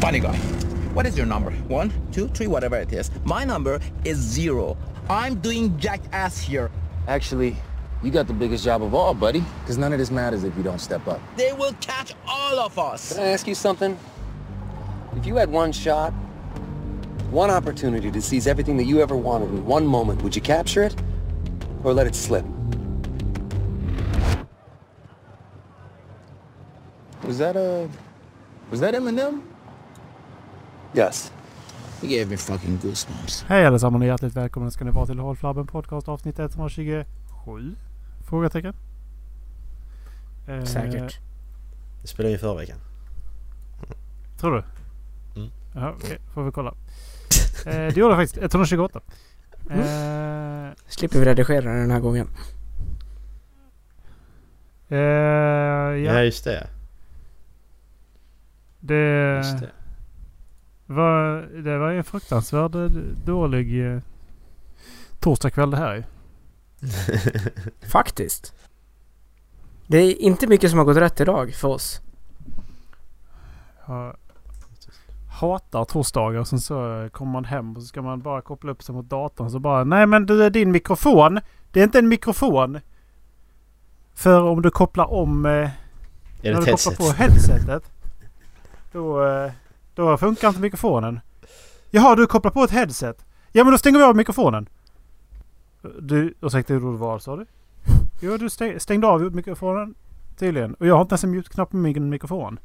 Funny guy. What is your number? One, two, three, whatever it is. My number is zero. I'm doing jackass here. Actually, you got the biggest job of all, buddy. Because none of this matters if you don't step up. They will catch all of us. Can I ask you something? If you had one shot, one opportunity to seize everything that you ever wanted in one moment, would you capture it? Or let it slip? Was that a... Was that Eminem? Yes. He gave me fucking goosebumps. Hej allesammans och hjärtligt välkomna ska ni vara till Håll Flabben Podcast avsnitt 127? Frågetecken. Eh, Säkert. Det spelade vi förra veckan. Tror du? Mm. Ja, okej. Får vi kolla. Eh, det gjorde jag faktiskt. 128. Eh, Slipper vi redigera den här gången. eh, Ja, ja, just det. det, Just det. Var, det var en fruktansvärd eh, dålig eh, torsdagkväll det här ju. Faktiskt. Det är inte mycket som har gått rätt idag för oss. Jag hatar torsdagar och sen så kommer man hem och så ska man bara koppla upp sig mot datorn så bara Nej men du är din mikrofon. Det är inte en mikrofon. För om du kopplar om... Eh, Är det när du headset? kopplar på headsetet. Då, eh, då funkar inte mikrofonen. Jaha, du kopplar på ett headset. Ja men då stänger vi av mikrofonen. Du, ursäkta hur du var sa du? Jo du stäng, stängde av mikrofonen tydligen. Och jag har inte ens en mute-knapp på min mikrofon.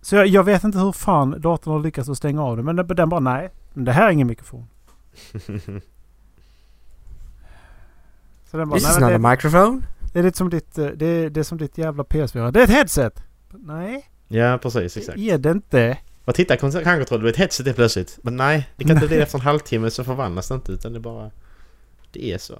Så jag, jag vet inte hur fan datorn har lyckats att stänga av det. Men den, den bara nej. Men det här är ingen mikrofon. Så den bara, This is not det, a microphone. det är lite som ditt, eh, det är, det är som ditt jävla PS4. Det är ett headset! Nej, Ja, precis. Exakt. är det inte. Och titta, handkontroll. Det är ett headset helt plötsligt. Men nej, det kan inte bli det efter en halvtimme så förvandlas det inte. Utan det bara... Det är så.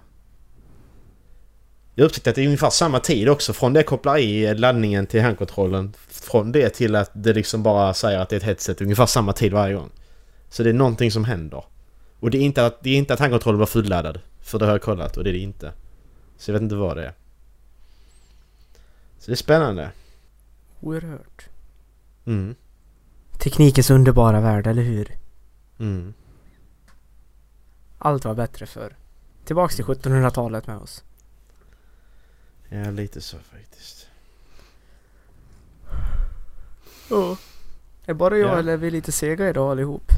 Jag upptäckte att det är ungefär samma tid också. Från det jag kopplar i laddningen till handkontrollen. Från det till att det liksom bara säger att det är ett headset. Ungefär samma tid varje gång. Så det är någonting som händer. Och det är inte att, det är inte att handkontrollen var fulladdad. För det har jag kollat och det är det inte. Så jag vet inte vad det är. Så det är spännande. Oerhört. Mm. Teknikens underbara värld, eller hur? Mm. Allt var bättre förr. Tillbaks till 1700-talet med oss. Ja, lite så faktiskt. Ja. Är bara jag Ja. eller är vi lite sega idag allihop?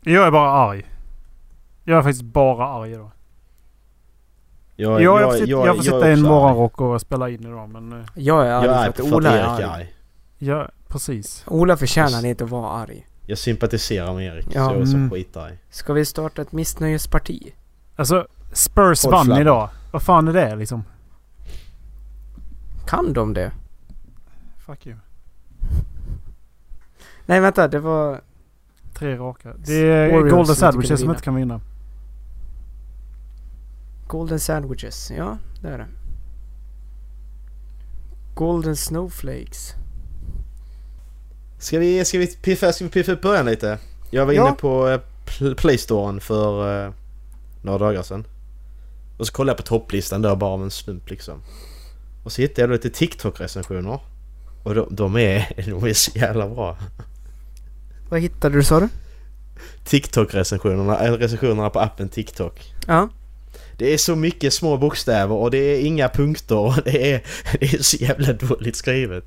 Jag är bara arg. Jag är faktiskt bara arg idag. Jag, Jag, jag, får, sitta- jag får sitta i en morgonrock och spela in idag men... eh, Jag är arg. Jag för är att Ola är arg. Ja, precis. Ola förtjänar inte att vara arg. Jag sympatiserar med Erik. Ja, så jag är så mm. skitarg. Ska vi starta ett missnöjesparti? Alltså, Spurs Håll vann idag. Vad fan är det liksom? Kan de det? Fuck you. Nej vänta, det var... Tre raka. Det är Warriors Golden Sandwiches som inte kan vinna. Golden Sandwiches. Ja, det är det. Golden Snowflakes. Ska vi, ska vi piffa, ska vi piffa upp början lite? Jag var Ja. inne på eh, Pl- Playstoren för eh, några dagar sedan. Och så kollade jag på topplistan där bara av en slump liksom. Och så hittade jag lite TikTok-recensioner. Och de, de, är, de är så jävla bra. Vad hittade du sa du? TikTok-recensionerna, äh, recensionerna på appen TikTok. Ja. Det är så mycket små bokstäver och det är inga punkter och det är, det är så jävla dåligt skrivet.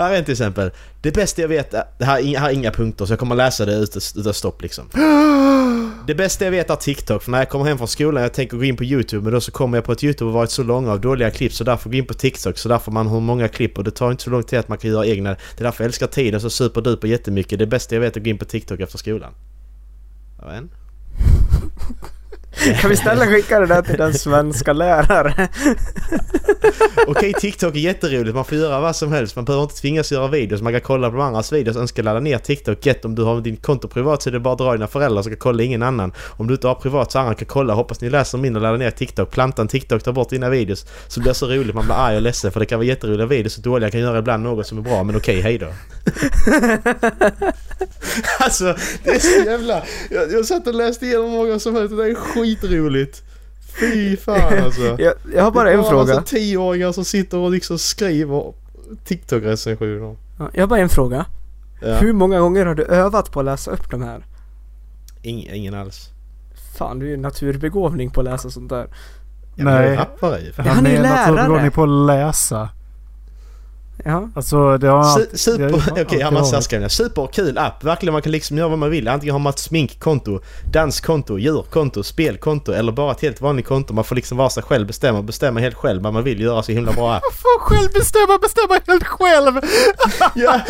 Här är en till exempel. Det bästa jag vet, är- det här, här är inga punkter så jag kommer läsa det utav stopp liksom. Det bästa jag vet är TikTok för när jag kommer hem från skolan jag tänker gå in på YouTube men då så kommer jag på att YouTube har varit så långa av dåliga klipp så därför gå in på TikTok så därför man har många klipp och det tar inte så lång tid att man kan göra egna. Det är därför jag älskar tiden så superduper jättemycket. Det bästa jag vet är att gå in på TikTok efter skolan. Vet inte. Kan vi snälla skicka det där till den svenska lärare? Okej, TikTok är jätteroligt. Man får göra vad som helst. Man behöver inte tvingas göra videos. Man kan kolla på de andras videos. Önska ladda ner TikTok. Get om du har din konto privat så är det bara att dra dina föräldrar så kan kolla ingen annan. Om du inte har privat så andra kan kolla. Hoppas ni läser min och laddar ner TikTok. Planta en TikTok, ta bort dina videos. Så blir det så roligt. Man blir arg och ledsen för det kan vara jätteroliga videos och dåliga kan göra ibland något som är bra. Men okej, hej då. alltså, det är så jävla... Jag, jag satt och läste igenom många som helst det är skitroligt. Fy fan alltså. Jag, jag har bara Det är en fråga. Alltså tioåringar som sitter och liksom skriver TikTok-recensioner. Ja, Jag har bara en fråga. Ja. Hur många gånger har du övat på att läsa upp de här? Ingen, ingen alls. Fan, du är ju naturbegåvning på att läsa sånt där. Ja, Nej. jag rappar ju. han är ju lärare. naturbegåvning på att läsa. Ja. Alltså det har Su- det Super, har okej alltid han har varit. särskrivningar. Superkul app. Verkligen man kan liksom göra vad man vill. Antingen har man ett sminkkonto, danskonto, djurkonto, spelkonto eller bara ett helt vanligt konto. Man får liksom vara sig själv bestämma. Bestämma helt själv vad man vill göra så himla bra app. Får själv bestämma, bestämma helt själv! Ja,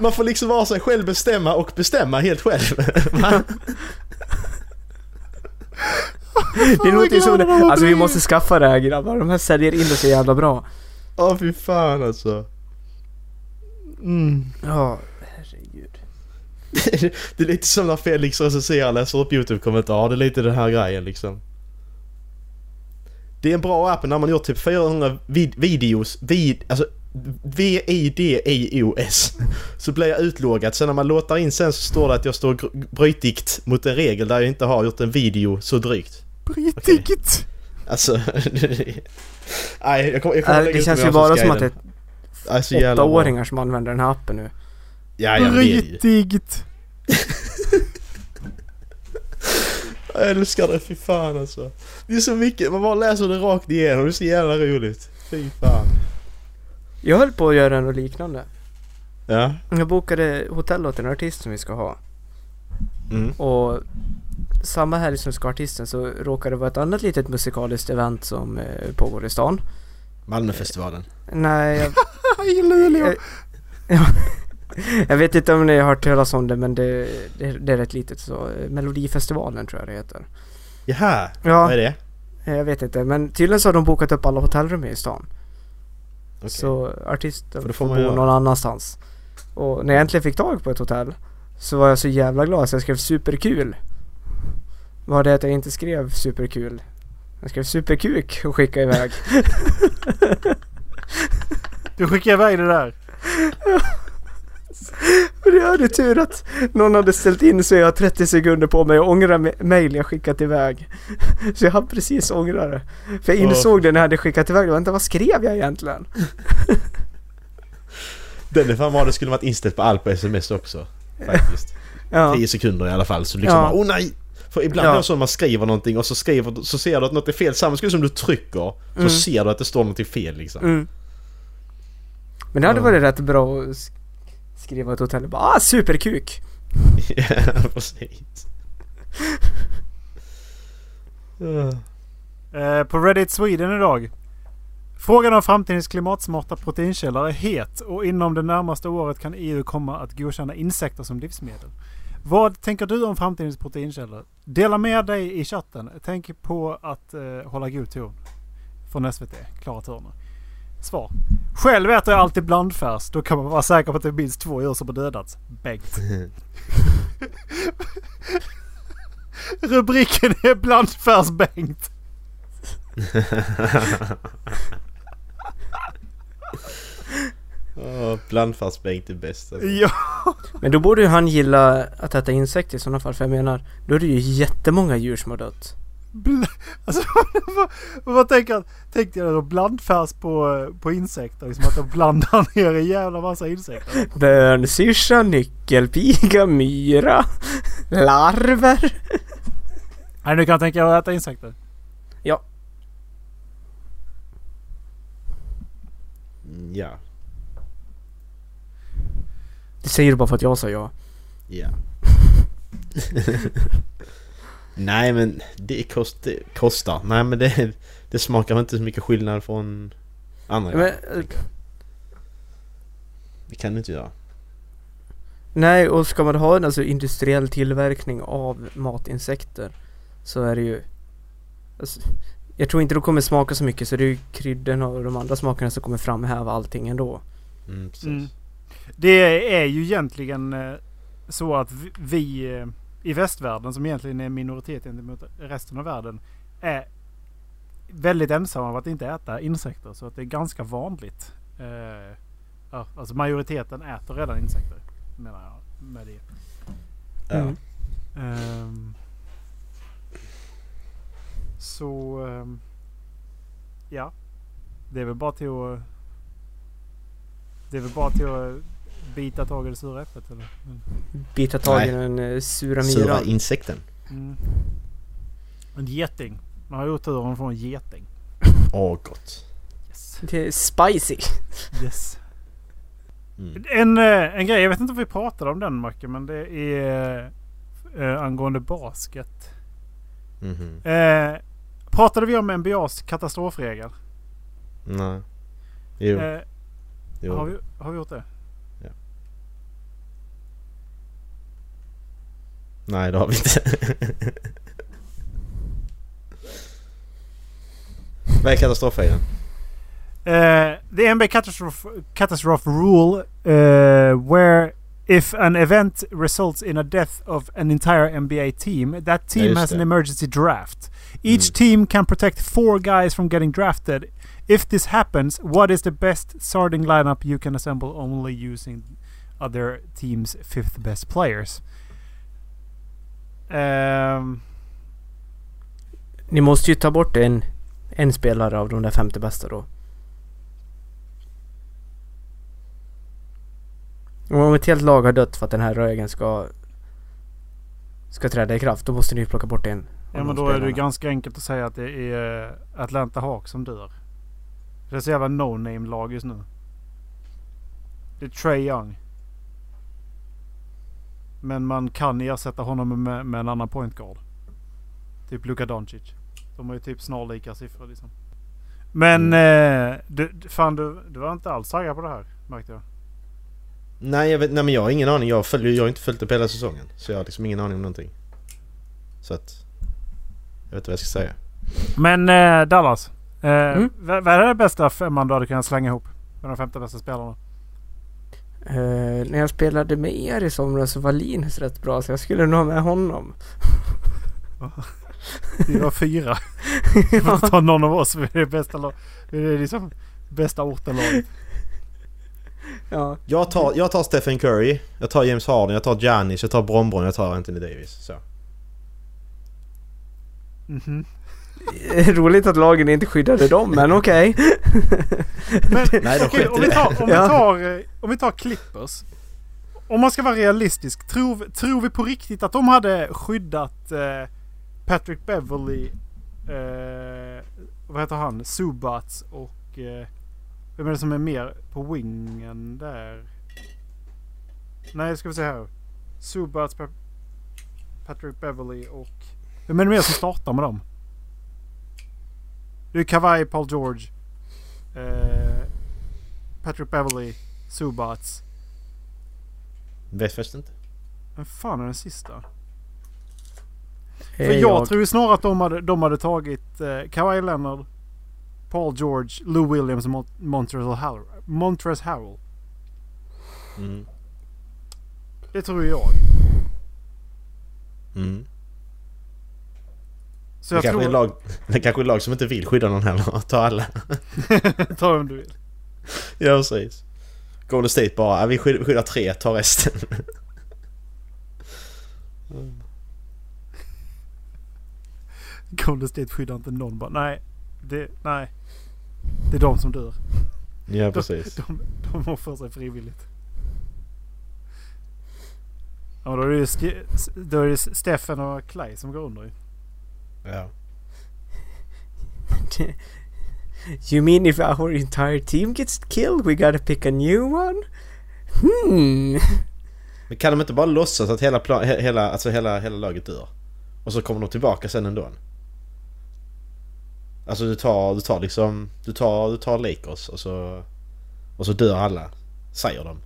man får liksom vara sig själv bestämma och bestämma helt själv. Det låter ju som det. Alltså vi måste skaffa det här grabbar. De här säljer in det så jävla bra. Åh fy fan alltså. Mm. Ja, herregud. Det är lite som när Felix recenserar läser upp YouTube-kommentarer. Det är lite den här grejen liksom. Det är en bra app när man gjort typ 400 vid videos, vid, alltså V-I-D-I-O-S. Så blir jag utloggad. Sen när man låter in sen så står det att jag står brytigt mot en regel där jag inte har gjort en video så drygt. Brittigt! Alltså... Nej, jag kommer, jag kommer Äh, lägga det känns ju bara som att det är Alltså, åttaåringar som använder den här appen nu. Ja, ja, men det är det ju. Brittigt! Jag älskar det, fy fan alltså. Det är så mycket, man bara läser det rakt igenom, det är så jävla roligt. Fy fan. Jag höll på att göra något liknande. Ja. Jag bokade hotell åt en artist som vi ska ha. Mm. Och samma helg som ska artisten så råkade det vara ett annat litet musikaliskt event som eh, pågår i stan. Malmöfestivalen. Nej, jag, I Luleå! Eh, ja, jag vet inte om ni har hört talas om det men det, det, det är rätt litet så. eh, Melodifestivalen tror jag det heter. Jaha, Ja. vad är det? Eh, Jag vet inte men tydligen så har de bokat upp alla hotellrum i stan. Okej. Så det får, får bo göra. någon annanstans. Och när jag äntligen fick tag på ett hotell så var jag så jävla glad så jag skrev superkul. Var det att jag inte skrev superkul? Jag skrev superkuk och skickade iväg. Du skickar iväg det där. Och jag hade tur att någon hade ställt in så jag har 30 sekunder på mig att ångra me- mail jag skickat iväg. Så jag hann precis ångra det. För jag Ja. insåg det när jag hade skickat iväg det. Vänta, vad skrev jag egentligen? Den är fan vad det skulle varit inställt på allt på sms också. Faktiskt. Ja. 10 sekunder i alla fall. Så liksom Ja. bara, oh nej! För ibland Ja. är det så att man skriver någonting och så skriver så ser du att något är fel. Samma som du trycker. Så Mm. ser du att det står någonting fel liksom. Mm. Men det hade varit rätt bra att sk- skriva ett hotell bara ah, superkuk. ja, precis. Ja. Eh, på Reddit Sweden idag. Frågan om framtidens klimatsmarta proteinkällor är het och inom det närmaste året kan EU komma att godkänna insekter som livsmedel. Vad tänker du om framtidens proteinkällor? Dela med dig i chatten. Tänk på att eh, hålla god ton. Från SVT, Klara Turner. Svar. Själv äter jag alltid blandfärs. Då kan man vara säker på att det är minst två djur som har dödats. Bengt. Rubriken är blandfärs Bengt. Oh, Blandfärsbänk är bäst alltså. Ja. Men då borde ju han gilla att äta insekter i sådana fall. För jag menar, då är det ju jättemånga djur som har dött. Bl- alltså, vad, vad tänker, tänkte jag då? Blandfärs på, på insekter? Liksom att de blandar ner en jävla massa insekter. Bönsyrsa, nyckelpiga, myra, larver. Nej, nu kan jag tänka att äta insekter. Mm, Ja. Det säger du bara för att jag sa ja. Ja. Nej men det, kost, det kostar. Nej men det, det smakar väl inte så mycket skillnad från andra. Men, eh, Det kan du inte göra. nej, och ska man ha en alltså, industriell tillverkning av matinsekter så är det ju... Alltså, jag tror inte det kommer smaka så mycket så det är ju kryddorna och de andra smakerna som kommer framhäva allting ändå. Mm, precis. Mm. Det är ju egentligen eh, så att vi- eh, i västvärlden som egentligen är minoritet gentemot resten av världen är väldigt ensamma av att inte äta insekter. Så att det är ganska vanligt. Eh, ja, alltså majoriteten äter redan insekter. Menar jag med det. Ja. Mm. Ehm, så... ehm, ja. Det är väl bara till att Det är väl bara till att bita tag i det sura äpplet eller? Mm. Bita tag i den eh, sura Sura myran. insekten. Mm. En geting. Man har ju oturen att få en geting. Åh, gott. Yes. Det är spicy. yes. Mm. En, eh, en grej, jag vet inte om vi pratade om den Macke, men det är eh, angående basket. Mhm. Eh, pratade vi om NBAs katastrofregel? Nej. Jo. Eh, jo. har, vi, har vi gjort det? Nej, det har vi inte. Vad är katastrofregeln? Uh, the NBA catastrophe, catastrophe rule, uh, where if an event results in a death of an entire NBA team, that team just has an det. emergency draft. Each Mm. team can protect four guys from getting drafted. If this happens, what is the best starting lineup you can assemble only using other team's fifth best players? Ehm, Ni måste ju ta bort en, en spelare av de där 50 bästa då. Om ett helt lag har dött för att den här regeln ska ska träda i kraft, då måste ni plocka bort en. ja, men då är det spelarna. ganska enkelt att säga att det är Atlanta Hawks som dör. Det är så jävla no-name-lag just nu. Det är Trey Young. Men man kan ersätta honom med, med en annan point guard. Typ Luka Doncic. De har ju typ snarlika siffror liksom. Men eh, du, fan du, du var inte alls taggad på det här märkte jag. Nej, jag vet, nej men jag har ingen aning. Jag, följer, jag har inte följt upp hela säsongen. Så jag har liksom ingen aning om någonting. Så att... Jag vet inte vad jag ska säga. Men eh, Dallas. Eh, Mm? vad, är det bästa femman du hade kunnat slänga ihop? Med de 50 bästa spelarna? Eh, när jag spelade med er i somras så var Linus rätt bra så jag skulle nog ha med honom. Vi var fyra. Vi får ta någon av oss. Vi är det bästa lag. Vi är liksom bästa orten-laget. ja. Jag tar, jag tar Stephen Curry, jag tar James Harden, jag tar Giannis, jag tar Bronbron, jag tar Anthony Davis. Så. Mhm. Roligt att lagen inte skyddade dem men okej. Men Nej, okej, om, vi tar, om, vi tar, eh, om vi tar Clippers. Om man ska vara realistisk. Tror, tror vi på riktigt att de hade skyddat eh, Patrick Beverly, eh, vad heter han, Subats och eh, vem är det som är mer på wingen där? Nej, ska vi se här. Subats, Pa- Patrick Beverly och... Vem är det mer som startar med dem? Det är Kawhi, Paul George. Eh, Patrick Beverly, Subats. Vet faktiskt inte. Vem fan är den sista? Eh, För jag, tror ju snarare att de hade, de hade tagit eh, Kawhi Leonard, Paul George, Lou Williams och Mon- Montrezl Harrell. Montrezl Harrell. Mm. Det tror jag. Mm. Så Det kanske, är tror... lag, det kanske är lag som inte vill skydda någon heller. Ta alla. Ta vem du vill. Ja, precis. Golden State bara, "Ja, vi skyddar, skyddar tre, ta resten. Golden State skyddar inte någon bara. Nej. Det, nej. Det är de som dör. ja, precis. De, de offrar sig frivilligt. Ja, då är det ju är Steffen och Clay som går under ju. Ja. You mean if our entire team gets killed we gotta pick a new one? Hmm. Men kan de inte bara låtsas att hela, plan, he- hela, alltså hela, hela laget dör? Och så kommer de tillbaka sen ändå? Alltså du tar, du tar liksom, du tar, du tar Lakers och så, och så dör alla. Säger de.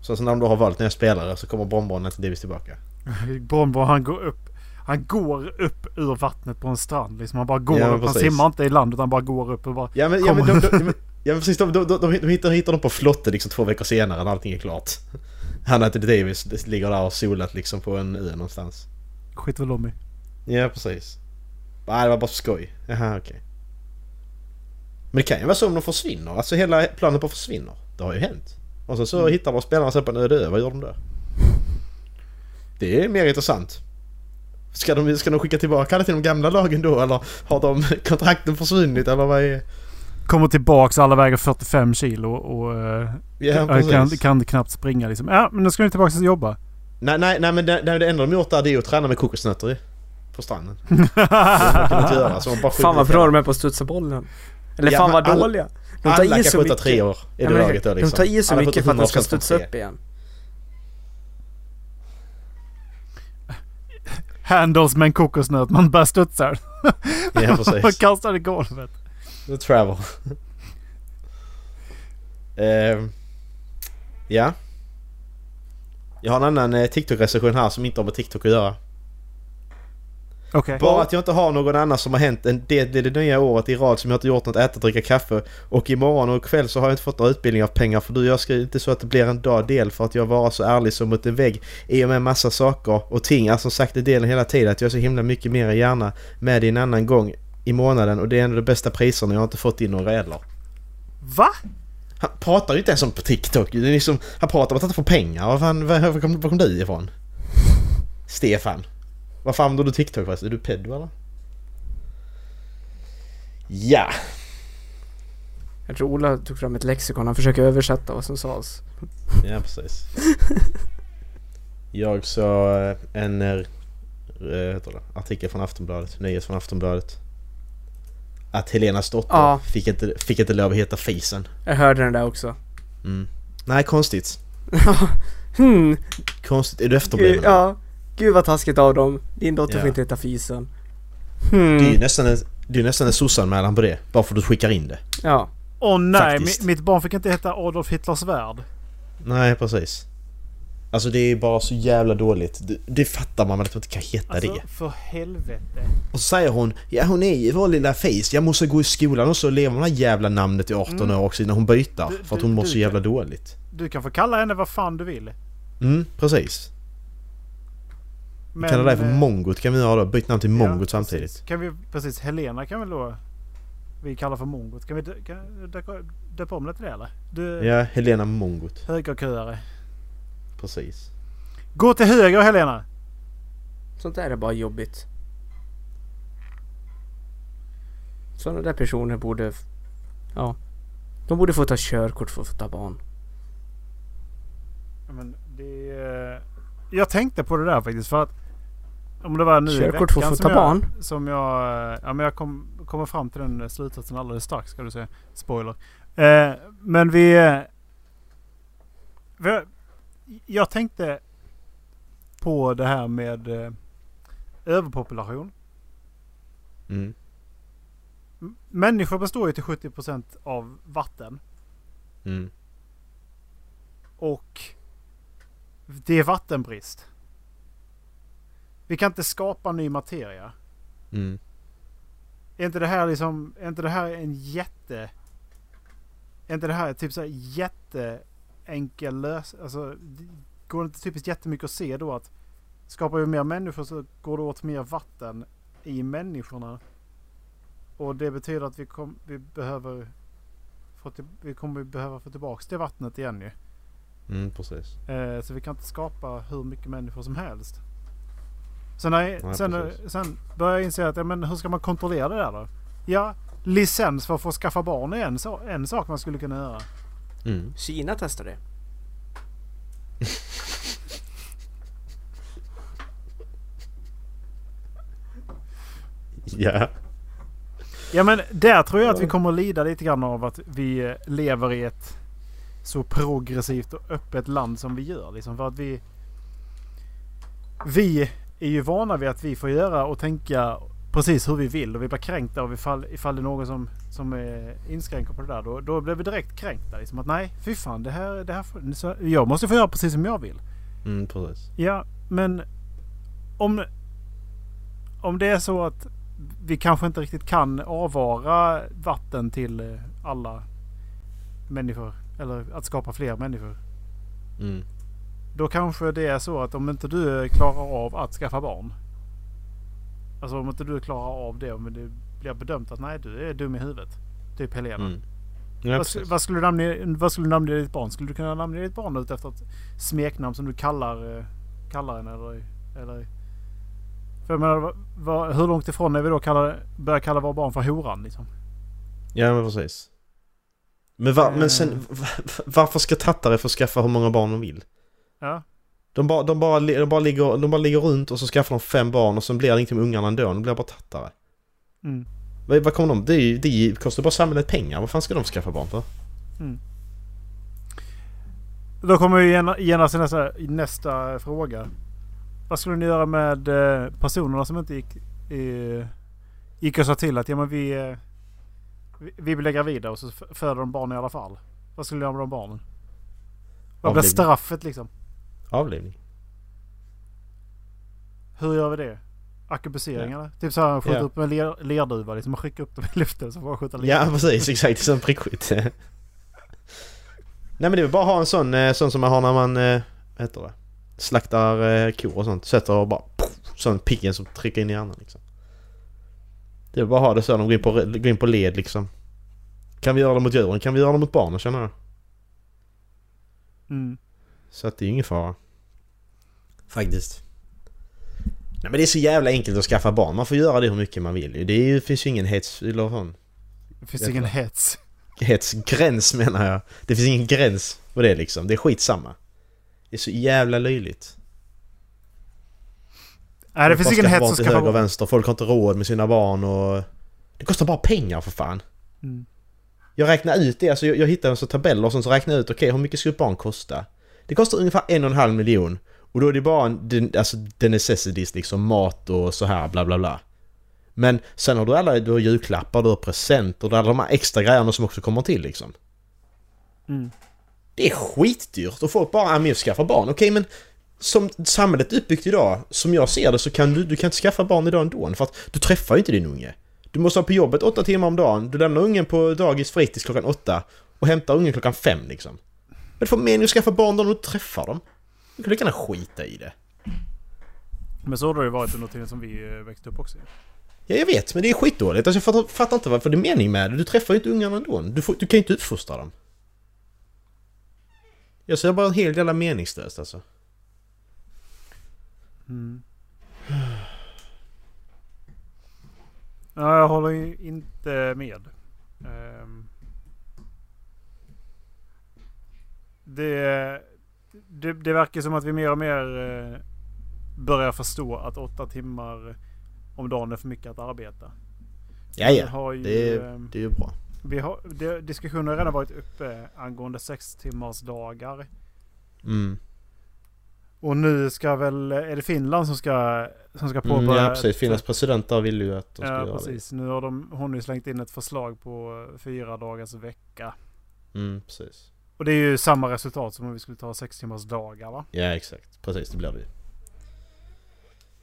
Så, så när de då har valt nya spelare så kommer Bronbron till Davis tillbaka. Brombo han går upp. Han går upp ur vattnet på en strand. Liksom han bara går Ja, upp. Han simmar inte i land utan bara går upp och bara... Ja men, ja, men, de, de, de, ja, men precis, de, de, de, de, hittar, hittar dem på flotte liksom två veckor senare när allting är klart. Han och Davis ligger där och solat liksom på en ö någonstans. Skit väl de i. Ja precis. Nej det var bara skoj. Jaha okej. Men det kan ju vara så om de försvinner. Alltså hela planen på försvinner. Det har ju hänt. Och så, så hittar de spelarna sen på en öde ö. Vad gör de då? Det är mer intressant. Ska de, ska de skicka tillbaka alla till de gamla lagen då eller har de kontrakten försvunnit eller vad är... kommer tillbaks alla väger 45 kilo och eh, Ja, kan, kan, kan knappt springa liksom. Ja, men nu ska ni tillbaka och jobba. Nej, nej, nej men det, det enda de gjort där det är att träna med kokosnötter. På stranden. Det kan inte göra. Så man bara Fan vad bra de är på att studsa bollen. Eller Ja, fan vad alla- dåliga. De tar Alla i kan så skjuta mycket. tre år i Ja, det men laget då liksom. De tar i så Alla mycket för att de ska 100% från studsa upp igen. Handles med en kokosnöt. Man bara studsar. Ja precis. kastar i golvet. The travel. Ehm, ja. Jag har en annan eh, TikTok-recension här som inte har med TikTok att göra. Okej. Bara att jag inte har någon annan som har hänt en det blir det nya året i rad som jag inte gjort något äta, dricka kaffe. Och imorgon och ikväll så har jag inte fått några utbildning av pengar för du jag ska inte så att det blir en dag del för att jag var så ärlig som mot en vägg i och med massa saker och ting. Alltså sagt i delen hela tiden att jag är så himla mycket mer gärna med dig en annan gång i månaden och det är ändå de bästa priserna jag har inte fått in några ädlar. Va? Han pratar ju inte ens om på TikTok. Det är liksom, han pratar om att han inte får pengar. Var, fan, var, var, kom, var kom du ifrån? Stefan. Varför använder du TikTok förresten? Är du pedo eller? Ja. Jag tror Ola tog fram ett lexikon. Han försöker översätta vad som sades. Ja precis. Jag såg en eh, eh, heter det, artikel från Aftonbladet, nyhet från Aftonbladet. Att Helenas dotter Ja. fick, inte, fick inte lov att heta Fisen. Jag hörde den där också. Mm. Nej konstigt. hmm. Konstigt. Är du efterbliven? ja. Gud vad taskigt av dem. Din dotter Ja. får inte heta Fisen. Det är ju Hmm. nästan en, det är nästan en sossanmälan på det. Bara för att du skickar in det. Ja. Åh nej, Faktiskt. mi- mitt barn fick inte heta Adolf Hitlers värld. Nej precis. Alltså det är bara så jävla dåligt. Det, det fattar man väl att man inte kan heta Alltså det. för helvete. Och så säger hon Ja hon är ju vår lilla face. Jag måste gå i skolan och så lever med det här jävla namnet i 18 Mm. år också innan hon byter. Du- för att du- hon mår du så jävla dåligt. Du kan få kalla henne vad fan du vill. Mm precis. Men, Kalla dig för eh, Mongot kan vi göra då. Byt namn till ja, Mongot precis. samtidigt. Kan vi, precis, Helena kan väl då vi kallar för Mongot. Kan vi döpa om det till det eller? Du Ja, Helena Mongot. högerköare. Precis. Gå till höger Helena! Sånt där är bara jobbigt. Sådana där personer borde... Ja. De borde få ta körkort för att få ta barn. Ja, Men det, eh, jag tänkte på det där faktiskt för att om det var nu i Körkort att veckan som jag, barn? Som jag, eh, ja men jag kom, kommer fram till den slutsatsen alldeles strax ska du säga. Spoiler. Eh, men vi, eh, vi... Jag tänkte på det här med eh, överpopulation. Mm. Människor består ju till 70% av vatten. Mm. Och det är vattenbrist. Vi kan inte skapa ny materia. Mm. Är inte det här liksom, är inte det här en jätte... Är inte det här typ så här jätteenkel lös... Alltså, går det inte typiskt jättemycket att se då att skapar vi mer människor så går det åt mer vatten i människorna. Och det betyder att vi, kom, vi behöver få till, vi kommer behöva få tillbaka det vattnet igen ju. Mm, precis. Eh, så vi kan inte skapa hur mycket människor som helst. Sen, när, Nej, sen, precis. sen börjar jag inse att ja, men hur ska man kontrollera det där då? Ja, licens för att få skaffa barn är en, så, en sak man skulle kunna göra. Mm. Kina testar det. Ja. Ja men där tror jag att vi kommer att lida lite grann av att vi eh, lever i ett så progressivt och öppet land som vi gör. Liksom för att vi... Vi är ju vana vid att vi får göra och tänka precis hur vi vill och vi blir kränkta och ifall, ifall det är någon som, som är inskränker på det där då, då blir vi direkt kränkta. Liksom att nej, fy fan, det här, det här får, jag måste få göra precis som jag vill. Mm, precis. Ja, men om, om det är så att vi kanske inte riktigt kan avvara vatten till alla människor. Eller att skapa fler människor. Mm. Då kanske det är så att om inte du klarar av att skaffa barn. Alltså om inte du klarar av det. Om det blir bedömt att nej du är dum i huvudet. Typ Helena. Mm. Ja, vad, vad, skulle du namnge, vad skulle du namnge ditt barn? Skulle du kunna namnge ditt barn ut efter ett smeknamn som du kallar, eh, kallar henne? Eller, eller? För jag menar, vad, hur långt ifrån är vi då kallar, börjar kalla våra barn för horan? Liksom? Ja men precis. Men, va, men Eh. sen, va- varför ska tattare få skaffa hur många barn de vill? Ja. De bara, de, bara, de, bara ligger, de bara ligger runt och så skaffar de fem barn och sen blir det ingenting med ungarna ändå. De blir bara tattare. Mm. Vad, vad kommer de? Det, är det kostar bara samhället pengar. Vad fan ska de skaffa barn för? Då kommer gena- genast nästa, nästa fråga. Vad skulle ni göra med eh, personerna som inte gick, eh, gick och sa till att ja, men vi, eh, vi, blir gravida och så föder de barn i alla fall? Vad skulle ni göra med de barnen? Vad blir straffet liksom? Avlivning. Hur gör vi det? Akupacering eller? Typ såhär skjuta Ja. upp en ler, lerduva liksom och skicka upp dem i luften så får man skjuta ler. Ja precis, exakt. Som prickskytt. Nej men det är väl bara att ha en sån, eh, sån som man har när man, eh, vad heter det? Slaktar eh, kor och sånt. Sätter och bara poff, sån piggen som trycker in i hjärnan liksom. Det är bara att ha det så, de går in på, går in på led liksom. Kan vi göra det mot djuren? Kan vi göra det mot barnen känner jag. Mm. Så att det är ingen fara. Faktiskt. Nej men det är så jävla enkelt att skaffa barn. Man får göra det hur mycket man vill ju. Det är finns ju ingen hets... Eller fan? Det finns ingen vad? hets. Hetsgräns menar jag. Det finns ingen gräns på det liksom. Det är skitsamma. Det är så jävla löjligt. Nej det finns ingen hets att till skaffa höger och vänster. Folk har inte råd med sina barn och... Det kostar bara pengar för fan. Mm. Jag räknar ut det, alltså jag, jag hittar en sån tabell och sen så räknar jag ut, okej hur mycket ska ett barn kosta? Det kostar ungefär en och en halv miljon. Och då är det bara en, den, alltså the necessities liksom, mat och så här bla bla bla. Men sen har du alla, du har julklappar, du har presenter, du har alla de här extra grejerna som också kommer till liksom. Mm. Det är skitdyrt och folk bara, ah, men jag skaffar barn. Okej men som samhället är uppbyggt idag, som jag ser det så kan du, du kan inte skaffa barn idag ändå för att du träffar ju inte din unge. Du måste vara på jobbet åtta timmar om dagen, du lämnar ungen på dagis fritids klockan åtta och hämtar ungen klockan fem liksom. Men får mening att skaffa barn då du inte träffar dem. Du kan lika gärna skita i det. Men så har det ju varit under tiden som vi eh, växte upp också. Ja, jag vet, men det är skitdåligt. Alltså, jag fattar, fattar inte varför det är mening med det. Du träffar ju inte ungarna ändå. Du, får, du kan ju inte uppfostra dem. Jag ser bara helt jävla meningslöst alltså. Mm. Ja, jag håller inte med. Ehm. det, det, det verkar som att vi mer och mer eh, börjar förstå att åtta timmar om dagen är för mycket att arbeta. Ja, ja. ju, Det är, ehm, det är ju bra. vi har, det, diskussioner har redan varit uppe angående sex timmars dagar. Mm. Och nu ska väl, är det Finland som ska, som ska Mm, påbörja... ja, precis. Finlands president där vill ju att de ska Ja, göra precis. Nu har de, hon ju slängt in ett förslag på eh, fyra dagars vecka. det. Mm, precis. Och det är ju samma resultat som om vi skulle ta sex timmars dagar va? Ja, exakt. Precis, det blir det ju.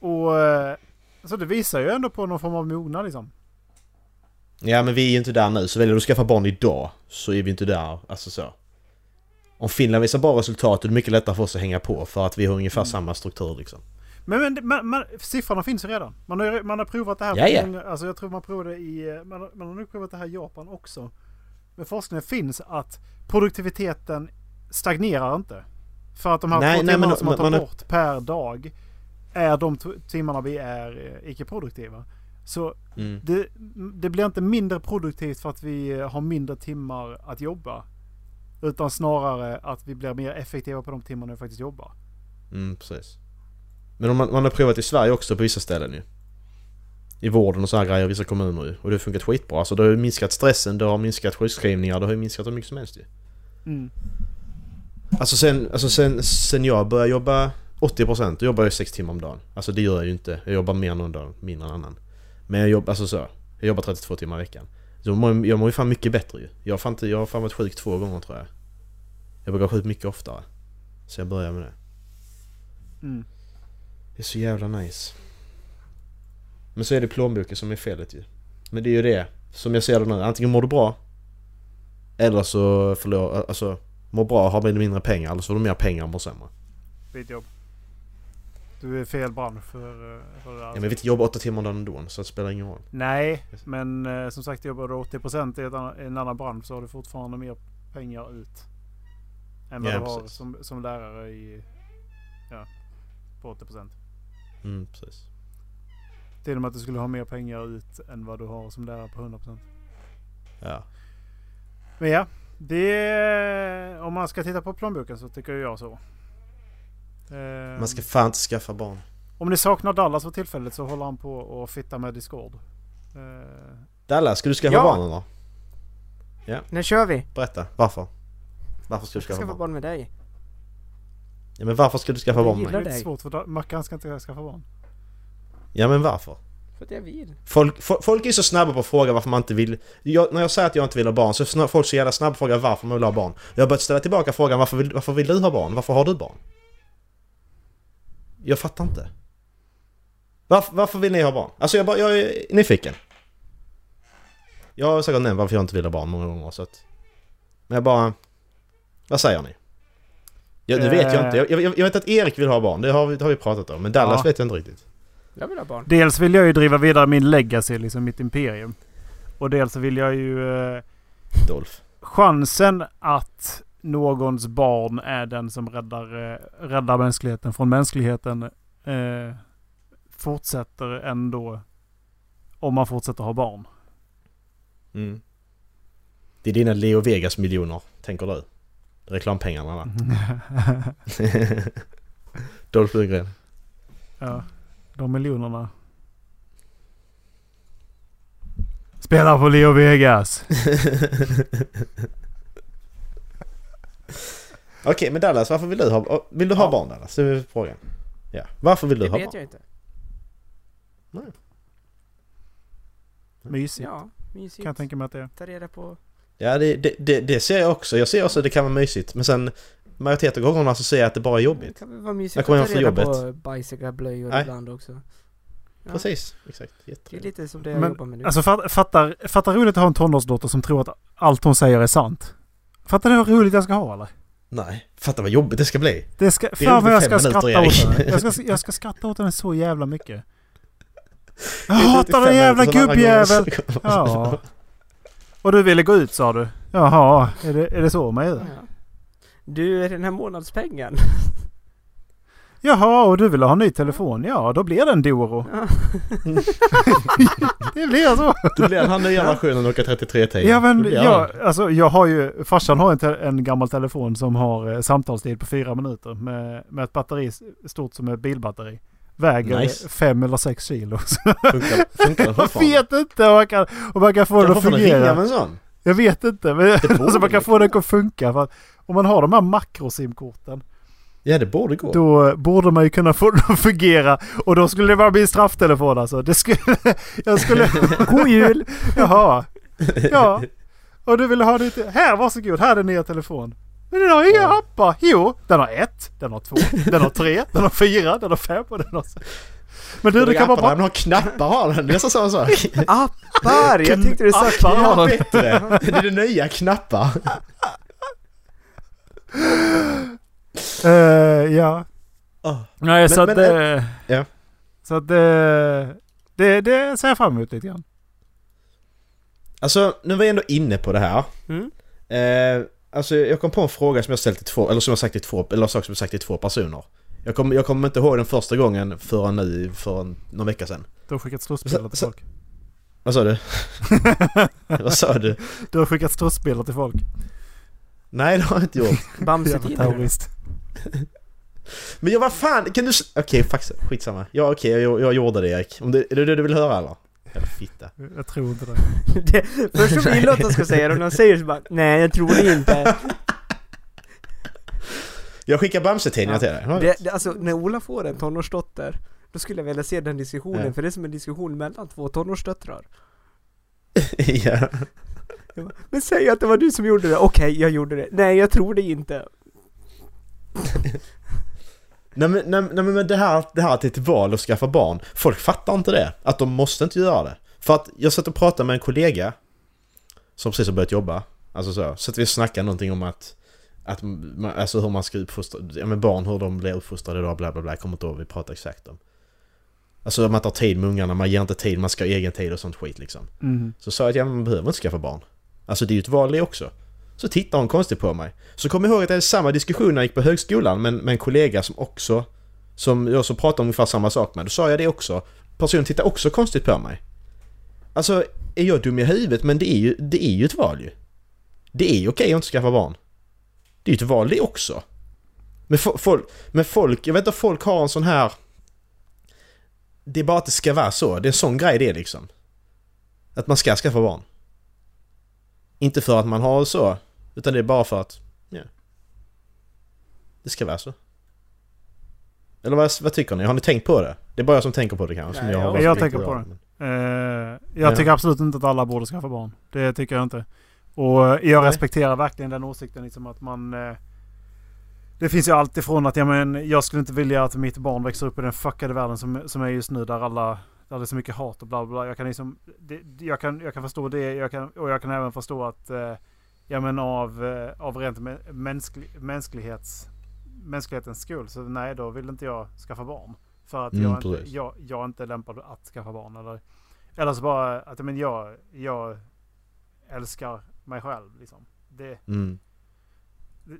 Och eh, så det visar ju ändå på någon form av mognad liksom. Ja, men vi är ju inte där nu. Så väljer du att skaffa barn idag så är vi inte där. Alltså så. Om Finland visar bra resultat är det mycket lättare för oss att hänga på för att vi har ungefär Mm. samma struktur liksom. Men, men man, man, siffrorna finns ju redan. Man har, man har provat det här. Ja, på ja. många- Alltså jag tror man provade i... eh, Man, har- man har nu provat det här i Japan också. Men forskningen finns att produktiviteten stagnerar inte. För att de här Nej, två nej, timmarna men som man tar man bort per dag är de timmarna vi är eh, icke-produktiva. Så Mm. det, det blir inte mindre produktivt för att vi eh, har mindre timmar att jobba. Utan snarare att vi blir mer effektiva på de timmarna vi faktiskt jobbar. Mm, precis. Men om man, man har provat i Sverige också på vissa ställen ju. I vården och så här grejer i vissa kommuner ju. Och det har funkat skitbra. Alltså det har ju minskat stressen, det har minskat sjukskrivningar, det har ju minskat hur mycket som helst ju. Mm. Alltså sen, alltså sen, sen jag började jobba 80% då jobbar jag 6 timmar om dagen. Alltså det gör jag ju inte. Jag jobbar mer någon dag, mindre en annan. Men jag jobbar, alltså så. Jag jobbar 32 timmar i veckan. Så jag mår, jag mår ju fan mycket bättre ju. Jag har fan, jag har fan varit sjuk två gånger tror jag. Jag brukar sjuk mycket oftare. Så jag börjar med det. Mm. Det är så jävla nice. Men så är det plånboken som är felet ju. Men det är ju det. Som jag ser det nu. Antingen mår du bra. Eller så förlorar... Alltså... Mår bra har mindre pengar. Eller så har du mer pengar och mår sämre. Ditt jobb. Du är fel bransch för, eh, för det här. Ja, men vi vet jobba åtta timmar om dagen ändå. Så det spelar ingen roll. Nej, men eh, som sagt jobbar du 80% i, annan, en annan bransch så har du fortfarande mer pengar ut. Än vad Ja, du har precis. som, som lärare i... Ja, på 80%. Mm, precis. Till och med att du skulle ha mer pengar ut än vad du har som lärare på 100%. Ja. Men ja, Det... Om man ska titta på plånboken så tycker jag så. Eh, Man ska fan inte skaffa barn. Om ni saknar Dallas för tillfället så håller han på och fitta med Discord. Eh, Dallas, ska du skaffa Ja. barn eller? När kör vi? Berätta, varför? Varför ska du Jag ska skaffa skaffa barn? barn med dig. Ja men varför ska du skaffa barn med det gillar är mig? lite svårt för Mackan ska inte skaffa barn. Ja men varför? För att jag vill. Folk, fo- folk är så snabba på att fråga varför man inte vill... Jag, när jag säger att jag inte vill ha barn så är folk så jävla snabba på att fråga varför man vill ha barn. Jag har börjat ställa tillbaka frågan varför vill, varför vill du ha barn? Varför har du barn? Jag fattar inte. Varför, varför vill ni ha barn? Alltså jag, bara, jag är nyfiken. Jag har säkert nämnt varför jag inte vill ha barn många gånger så att... Men jag bara... Vad säger ni? Ja, det vet jag inte. Jag, jag, jag vet att Erik vill ha barn, det har vi, det har vi pratat om. Men Dallas Ja. vet jag inte riktigt. Jag vill ha barn. Dels vill jag ju driva vidare min legacy, liksom mitt imperium. Och dels vill jag ju... Eh, Dolph. chansen att någons barn är den som räddar, eh, räddar mänskligheten från mänskligheten eh, fortsätter ändå om man fortsätter ha barn. Mm. Det är dina Leo Vegas miljoner, tänker du? Reklampengarna va? Dolph Lundgren. Ja, de miljonerna. Spelar på Leo Vegas. Okej, men Dallas, varför vill du ha, vill du ha Ja. barn Dallas? Det är frågan. Ja. Varför vill du Det ha vet barn? jag inte. Mysigt. Ja, mysigt. Kan jag tänka mig att det är. Ta reda på... Ja, det, det, det, det ser jag också. Jag ser också att det kan vara mysigt. Men sen majoriteten av gångerna så ser jag att det bara är Det jobbigt. kan väl vara mysigt Jag att kommer ta reda jobbet. på bajsiga blöjor Nej. ibland också. Ja, Precis, exakt. Det är lite som det jag Men, jobbar med nu. Alltså fatt- fattar, fattar roligt att ha en tonårsdotter som tror att allt hon säger är sant. Fattar du hur roligt jag ska ha eller? Nej, fatta vad jobbigt det ska bli. Det ska, är fan vad jag ska skratta åt. Jag ska, jag ska skratta åt henne så jävla mycket. Jag Det är hatar 35 den jävla gubbjävel! Ja. Och du ville gå ut sa du? Jaha, är det, är det så man gör? Ja. Du, den här månadspengen. Jaha, och du ville ha en ny telefon? Ja, då blir det en Doro. Ja. Det blir så. Då blir han nya versionen åka 33 10 Ja men jag, alltså, jag har ju, farsan har en, te- en gammal telefon som har eh, samtalstid på fyra minuter med, med ett batteri stort som ett bilbatteri. Väger Nice. fem eller sex kilo. Funkar, funkar jag vet inte om man kan, om man kan få den att fungera. med en sån? Jag vet inte. Men alltså, man kan få den att funka. För att om man har de här makrosimkorten Ja, det borde gå. då borde man ju kunna få den att fungera. Och då skulle det vara min strafftelefon alltså. Det skulle... Jag skulle... God jul! Jaha. Ja. Och du ville ha ditt... Här, varsågod. Här är din nya telefon. Men den har inga Ja. appar. Jo, den har ett, den har två, den har tre, den har fyra, den har fem och den har sex. Men du, det kan vara bra. Den har knappar har den. Det är nästan samma sak. Appar! Jag tyckte du sa Appar har knapp. den. Bättre. Det är det nya knappar. Eh, ja. Oh. Nej, Men- så att... men, eh, ja. Så att eh, det, det ser jag fram emot lite grann. Alltså, nu var jag ändå inne på det här. Mm. Eh, alltså, jag kom på en fråga som jag ställt till två, eller som jag sagt till två, eller sak som jag sagt till två personer. Jag kommer jag kommer inte ihåg den första gången förrän nu, för en, någon vecka sedan. Du har skickat strutsbilder till folk. Vad sa du? Vad sa du? Du har skickat strutsbilder till folk. Nej, det har jag inte gjort. Bamse-tidningar. terrorist. Men jag vad fan, kan du... Okej, faktiskt, skitsamma. Ja okej, jag, jag gjorde det Erik. Om det, är det det du vill höra eller? Jävla fitta. Jag tror inte det. Det, först som Illotta ska säga det och när han säger det så bara Nej jag tror det inte. Jag skickar Bamse-tidningar Ja. till dig. Ja. Det, det, alltså när Ola får en tonårsdotter Då skulle jag vilja se den diskussionen Ja. för det är som en diskussion mellan två tonårsdöttrar. ja. Bara, Men säg att det var du som gjorde det. Okej, jag gjorde det. Nej, jag tror det inte. Nej men, nej, nej, men det, här, det här att det är ett val att skaffa barn. Folk fattar inte det. Att de måste inte göra det. För att jag satt och pratade med en kollega som precis har börjat jobba. Alltså så. Så att vi snackade någonting om att att man, alltså hur man ska uppfostra, ja men barn hur de blir uppfostrade då, bla bla bla, jag kommer inte ihåg vad vi pratade exakt om. Alltså man tar tid med ungarna, man ger inte tid, man ska ha egen tid och sånt skit liksom. Mm. Så sa jag att ja, man behöver inte skaffa barn. Alltså det är ju ett val det också. Så tittar hon konstigt på mig. Så kom jag ihåg att det är samma diskussion när jag gick på högskolan med, med en kollega som också... Som jag så pratade om ungefär samma sak med. Då sa jag det också. Personen tittar också konstigt på mig. Alltså, är jag dum i huvudet? Men det är ju, det är ju ett val ju. Det är ju okej att inte skaffa barn. Det är ju ett val det också. Men, fo- folk, men folk, jag vet inte folk har en sån här... Det är bara att det ska vara så. Det är en sån grej det liksom. Att man ska skaffa barn. Inte för att man har så. Utan det är bara för att... Ja. Det ska vara så. Eller vad, vad tycker ni? Har ni tänkt på det? Det är bara jag som tänker på det kanske. som Nej, jag, har jag- jag tänker på det. men- Eh, jag Ja. tycker absolut inte att alla borde skaffa barn. Det tycker jag inte. Och jag Nej. respekterar verkligen den åsikten liksom att man... Eh, det finns ju allt ifrån att ja, men, jag skulle inte vilja att mitt barn växer upp i den fuckade världen som, som är just nu där alla... Där det är så mycket hat och bla bla bla. Jag kan liksom... Det, jag, kan, jag kan förstå det jag kan, och jag kan även förstå att... Eh, ja men av, eh, av rent mä- mänsklig, mänsklighets, mänsklighetens skull så nej då vill inte jag skaffa barn. För att Mm, jag, inte, jag, jag är inte lämpad att skaffa barn. Eller, eller så bara att men jag, jag älskar mig själv. Liksom. Det, Mm.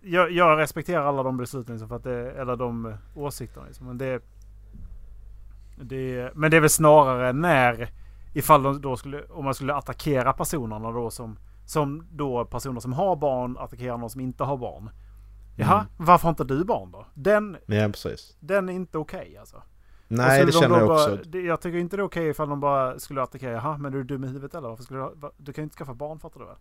jag, jag respekterar alla de besluten, liksom, för att det, eller de åsikterna. Liksom. Men, det, det, men det är väl snarare när, ifall de då skulle, om man skulle attackera personerna då som, som då personer som har barn attackerar någon som inte har barn. Jaha, Mm. varför har inte du barn då? Den, Ja, precis. den är inte okej alltså. Nej, det de känner jag också. Bara, jag tycker inte det är okej ifall de bara skulle attackera. Jaha, men är du dum i huvudet eller? Varför skulle du, du kan ju inte skaffa barn fattar du väl?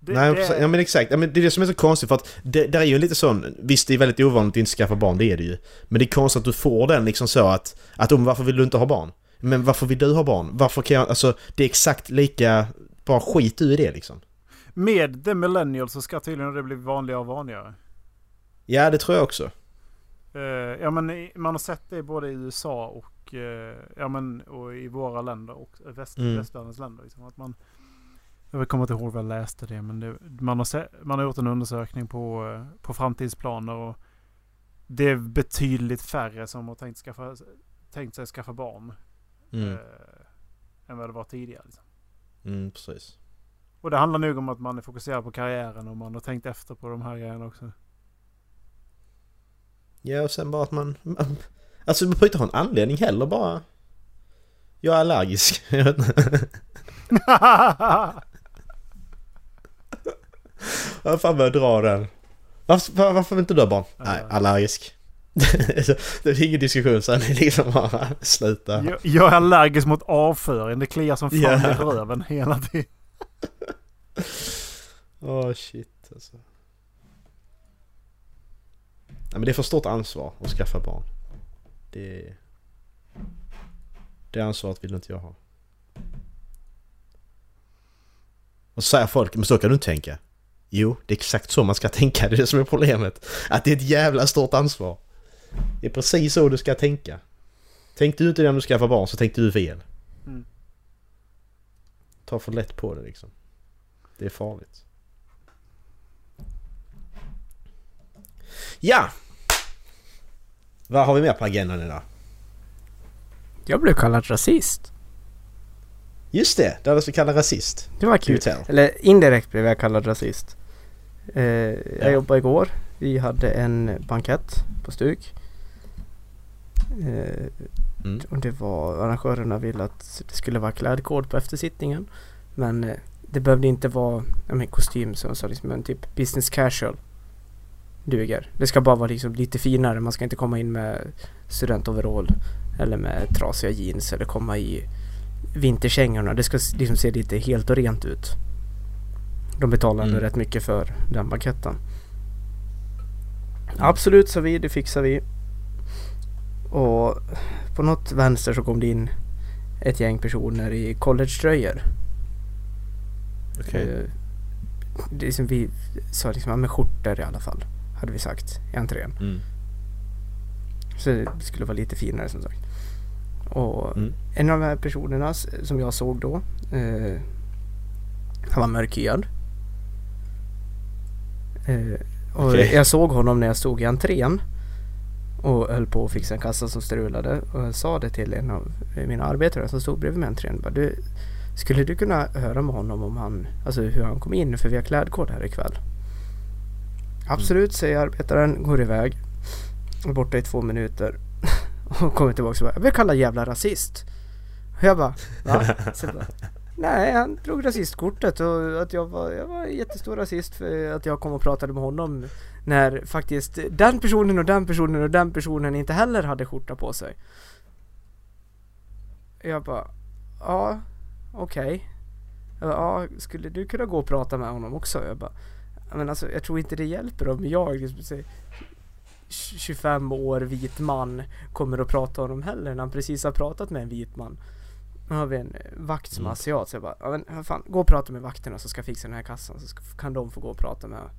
Det, Nej, det, ja men exakt. Ja, men det är det som är så konstigt för att det där är ju en lite sån... Visst, det är väldigt ovanligt att inte skaffa barn, det är det ju. Men det är konstigt att du får den liksom så att... Att om varför vill du inte ha barn? Men varför vill du ha barn? Varför kan jag... Alltså, det är exakt lika... Bara skit du i det liksom. Med the millennials så ska tydligen det bli vanligare och vanligare. Ja, det tror jag också. Eh, ja men man har sett det både i USA och, eh, ja, men, och i våra länder och väst, Mm. västvärldens länder. Liksom, att man, jag kommer inte ihåg var jag läste det men det, man, har se, man har gjort en undersökning på, eh, på framtidsplaner och det är betydligt färre som har tänkt, skaffa, tänkt sig skaffa barn Mm, eh, än vad det var tidigare. Liksom. mm precis. Och det handlar nog om att man är fokuserad på karriären och man har tänkt efter på de här grejerna också. Ja, och sen bara att man... man alltså, du behöver inte ha en anledning heller, bara... Jag är allergisk. Jag vet inte. Vad fan börjar dra den? Varför, var- varför inte du barn? Nej, Ja. allergisk. det är ingen diskussion sen, det är liksom bara sluta. Jag, jag är allergisk mot avföring. Det kliar som fan Ja. i röven hela tiden. Åh shit alltså. Nej men det är för stort ansvar att skaffa barn. Det... Det ansvaret vill inte jag ha. Och så säger folk, men så kan du inte tänka. Jo, det är exakt så man ska tänka, det är det som är problemet. Att det är ett jävla stort ansvar. Det är precis så du ska tänka. Tänkte du inte det när du skaffade barn så tänkte du fel. Mm. Ta för lätt på det liksom. Det är farligt. Ja! Vad har vi mer på agendan idag? Jag blev kallad rasist. Just det, det är så kallad rasist. Det var kul. Eller indirekt blev jag kallad rasist. Eh, jag Ja. jobbade igår. Vi hade en bankett på Stuk. Eh, Mm. och det var arrangörerna ville att det skulle vara klädkod på eftersittningen. Men eh, det behövde inte vara ja, men kostym som sa liksom en typ business casual. Duger. Det ska bara vara liksom lite finare. Man ska inte komma in med studentoverall eller med trasiga jeans eller komma i vinterkängorna. Det ska liksom se lite helt och rent ut. De betalade Mm. rätt mycket för den banketten. Absolut sa vi, det fixar vi. Och på något vänster så kom det in ett gäng personer i collegetröjor. Okej. Eh, Det som vi sa liksom, ja, med skjortor i alla fall. Hade vi sagt i entrén. Mm. Så det skulle vara lite finare som sagt. Och Mm. en av de här personerna som jag såg då. Eh, han var mörkhyad. Eh, och Okej. jag såg honom när jag stod i entrén. Och höll på att fixa en kassa som strulade. Och jag sa det till en av mina arbetare som stod bredvid mig entrén. Du, skulle du kunna höra med honom om han, alltså hur han kom in? För vi har klädkod här ikväll. Absolut, säger arbetaren. Går iväg. Är borta i två minuter. Och kommer tillbaka och bara, jag blir kallad jävla rasist. Och jag bara, va? Nej, han drog rasistkortet och att jag var, jag var jättestor rasist för att jag kom och pratade med honom när faktiskt den personen och den personen och den personen inte heller hade skjorta på sig. Jag bara, ja, okej. Jag bara, Ja, skulle du kunna gå och prata med honom också? Jag bara, men alltså jag tror inte det hjälper om jag, liksom, 25 år vit man kommer och prata om honom heller när han precis har pratat med en vit man. Nu har vi en eh, vakt som är Mm. asiat så jag bara, ja, men fan, gå och prata med vakterna så ska jag fixa den här kassan så ska, kan de få gå och prata med och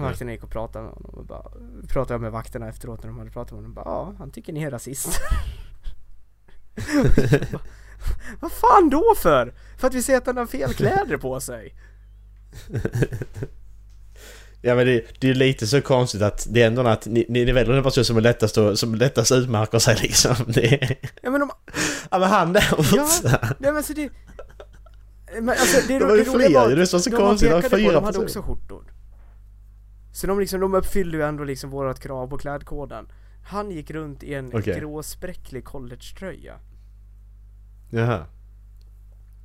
Vakterna gick och pratade med honom och bara pratade jag med vakterna efteråt när de hade pratat med honom och bara, ja han tycker ni är rasister. Bara, Vad fan då för? För att vi ser att han har fel kläder på sig. Ja men det, det är lite så konstigt att det är ändå att ni, ni är väldigt den person som är lättast, att- som lättast utmärker sig liksom. Det är, Ja men de, ja men han där borta. Ja, nej men alltså det... Men alltså det, Det var ju fler ju, det var så de konstigt, var pekade på, fyra De hade också skjortor. Så de liksom, de uppfyllde ju ändå liksom vårat krav på klädkoden. Han gick runt i en Okej. gråspräcklig collegetröja. Jaha.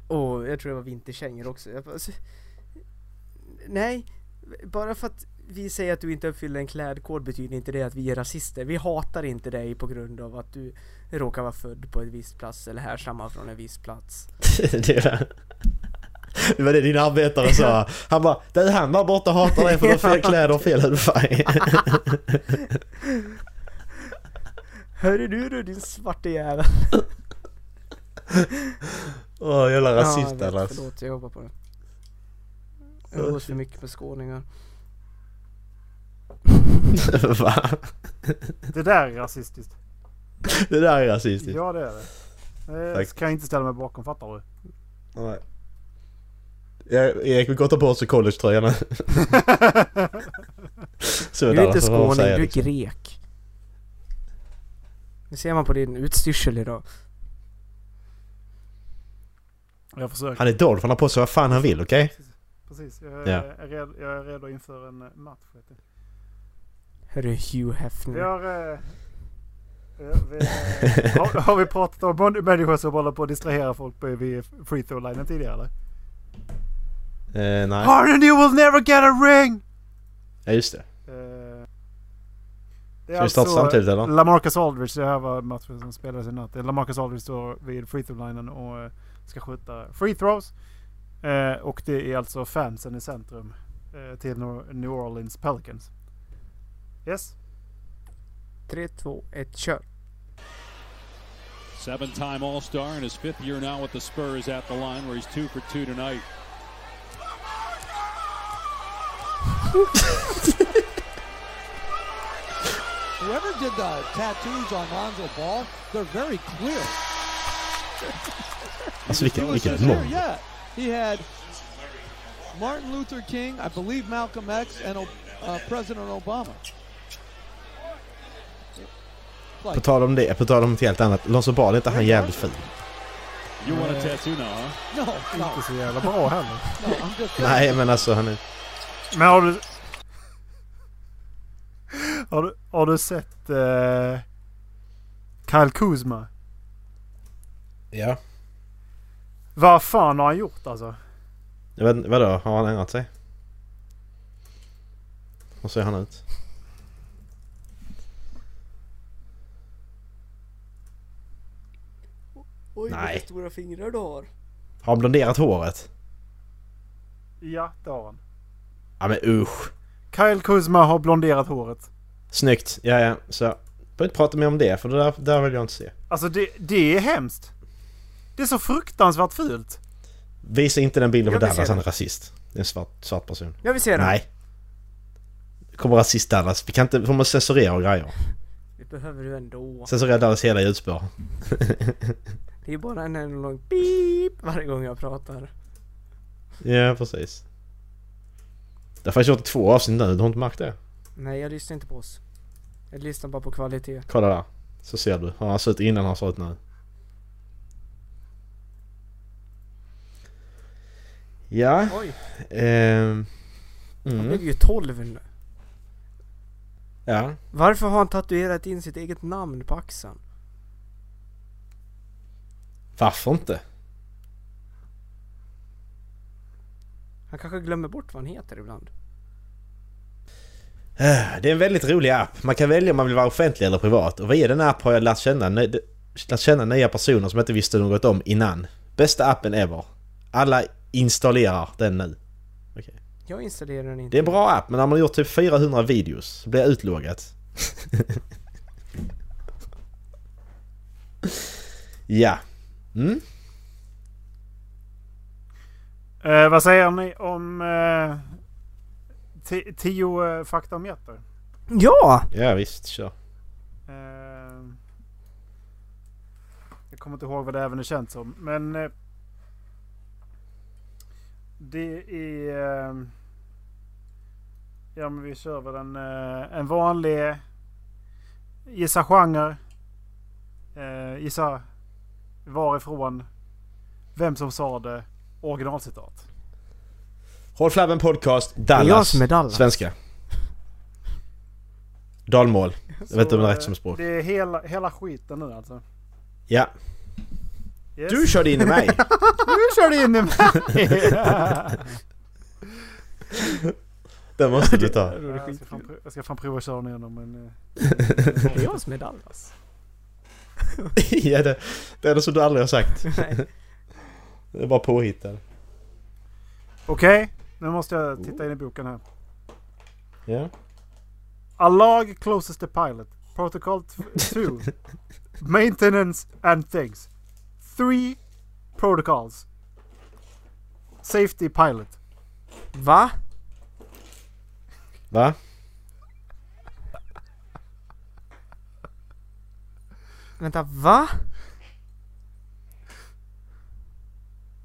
Och jag tror det var vinterkängor också. Bara, alltså, nej, bara för att vi säger att du inte uppfyller en klädkod betyder inte det att vi är rasister. Vi hatar inte dig på grund av att du råkar vara född på en viss plats eller härstammar från en viss plats. det, var, det var det din arbetare sa. Han bara du han där borta hatar dig för du har fel kläder och fel hudfärg. Hörru du du din svarte jävel. Åh jävla Ja, rasist jag vet, Dallas. Förlåt, jag jobbar på det. Jag umgås för mycket med skåningar. Va? Det där är rasistiskt. Det där är rasistiskt. Ja det är det. Det Tack. ska jag inte ställa mig bakom, fattar du? Nej. Jag- Erik vi går ta på sig collegetröjan Så Du är inte skåning, du är liksom. grek. Det ser man på din utstyrsel idag. Jag försöker. Han är dolph, han har på sig vad fan han vill okej? Precis. Jag är, Ja. jag är redo inför en eh, match. Vet du. Hörru Hugh Vi Hefner. har... eh, vi, vi, har, har vi pratat om människor som håller på att distrahera folk på, vid free throw-linen tidigare eller? Eh, nej. Harden you will never get a ring! Ja just det. Eh, Det Ska vi starta samtidigt, eller? Lamarcus Aldridge, det här var matchen som spelades i natt. Är Lamarcus Aldridge står vid free throw-linen och eh, ska skjuta free throws. Eh, och det är alltså fansen i centrum eh, till New Orleans Pelicans. Yes? 3, 2, 1, kör. Seven time All Star in his fifth year now with the Spurs at the line where he's two for two tonight. Whoever did the tattoos on Lonzo Ball, they're very clear. Alltså He vilken, was vilken mål. Yeah, he had Martin Luther King, I believe Malcolm X, and uh, President Obama. På tal om det, på tal om något helt annat. Lonzo Ball är inte han jävligt ful? You want a tattoo now, huh? No, no, Inte så jävla bra heller. Nej men alltså han är... Men har du... Har du, har du sett eh, Kyle Kuzma? Ja. Vad fan har han gjort alltså? Jag vet, vadå, har han ändrat sig? Hur ser han ut? Oj, Nej. vilka stora fingrar du har. Har han blonderat håret? Ja, det har han. Ja men usch. Kyle Kuzma har blonderat håret. Snyggt. Ja ja, så. Behöver inte prata mer om det för det där, där vill jag inte se. Alltså det, det är hemskt. Det är så fruktansvärt fult. Visa inte den bilden på Dallas, han är den. rasist. Det är en svart, svart person. Jag vill se den. Nej. Det kommer rasist Dallas. Vi kan inte, vi måste censurera och grejer. Det behöver du ändå. Censurera Dallas hela ljudspår. Det är bara en en lång beep varje gång jag pratar. Ja precis. Det har faktiskt gjort två avsnitt nu, du har inte märkt det? Nej, jag lyssnar inte på oss. Jag lyssnar bara på kvalitet. Kolla där. Så ser du. Har han sett innan han har sett nu. Ja. Oj, Ehm. han Mm. blev ju 12 nu. Ja. Varför har han tatuerat in sitt eget namn på axeln? Varför inte? Han kanske glömmer bort vad han heter ibland. Eh, Det är en väldigt rolig app. Man kan välja om man vill vara offentlig eller privat. Och via den app har jag lärt känna, lärt känna nya personer som jag inte visste något om innan. Bästa appen ever. Alla installerar den nu. Jag installerar den inte. Det är en bra app men när man har gjort typ 400 videos blir jag utloggat. ja. Mm. Eh, vad säger ni om eh, ti- tio eh, fakta om jätter? Ja! Ja visst, kör. Eh, jag kommer inte ihåg vad det även är känt som. Men eh, det är... Eh, ja men vi kör väl en, eh, en vanlig... Gissa genre. Eh, gissa varifrån. Vem som sa det. Originalcitat. Håll Flabben Podcast, är Dallas. jag som är Dallas. Svenska. Dalmål. Jag vet inte om det är rätt som eh, språk. Det är hela, hela skiten nu alltså. Ja. Yes. Du körde in i mig! Du körde in i mig! Den måste du ta. jag, ska fan, prov- jag ska fan prova att köra den igenom men... eh, Det är jag som är Dallas. ja, det, det är det som du aldrig har sagt. Nej. Det är bara påhittad. Okej, nu måste jag titta in i boken här. Ja. A log closes the pilot. Protocol 2. Maintenance and things. 3 protocols. Safety pilot. Va? Va? Vänta, va?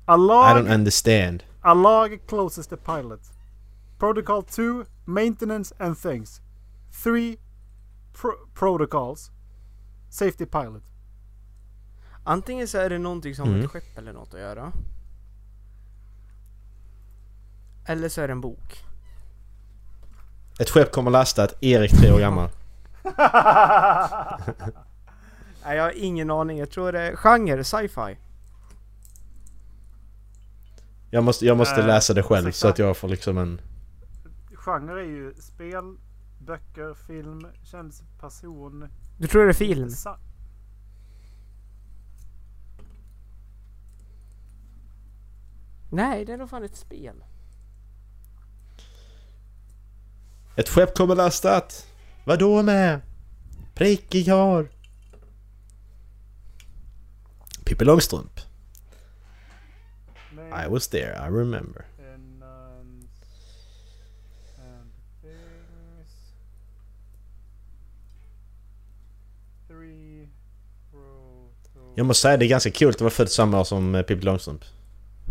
A I log, don't understand. a log closes the pilot. Protocol 2. Maintenance and things. 3 pro protocols. Safety pilot. Antingen så är det någonting som har Mm. ett skepp eller något att göra. Eller så är det en bok. Ett skepp kommer lastat, Erik tre år gammal. Nej, jag har ingen aning. Jag tror det är genre, sci-fi. Jag måste, jag måste Äh, läsa det själv så att jag får liksom en... Genre är ju spel, böcker, film, känd person. Du tror det är film? Sa- Nej, det är nog fan ett spel. Ett skepp kommer lastat! Vadå med? Prickig har. Pippi Långstrump. I was there, I remember. Proto- Jag måste säga det är ganska kul att vara född samma år som eh, Pippi Långstrump.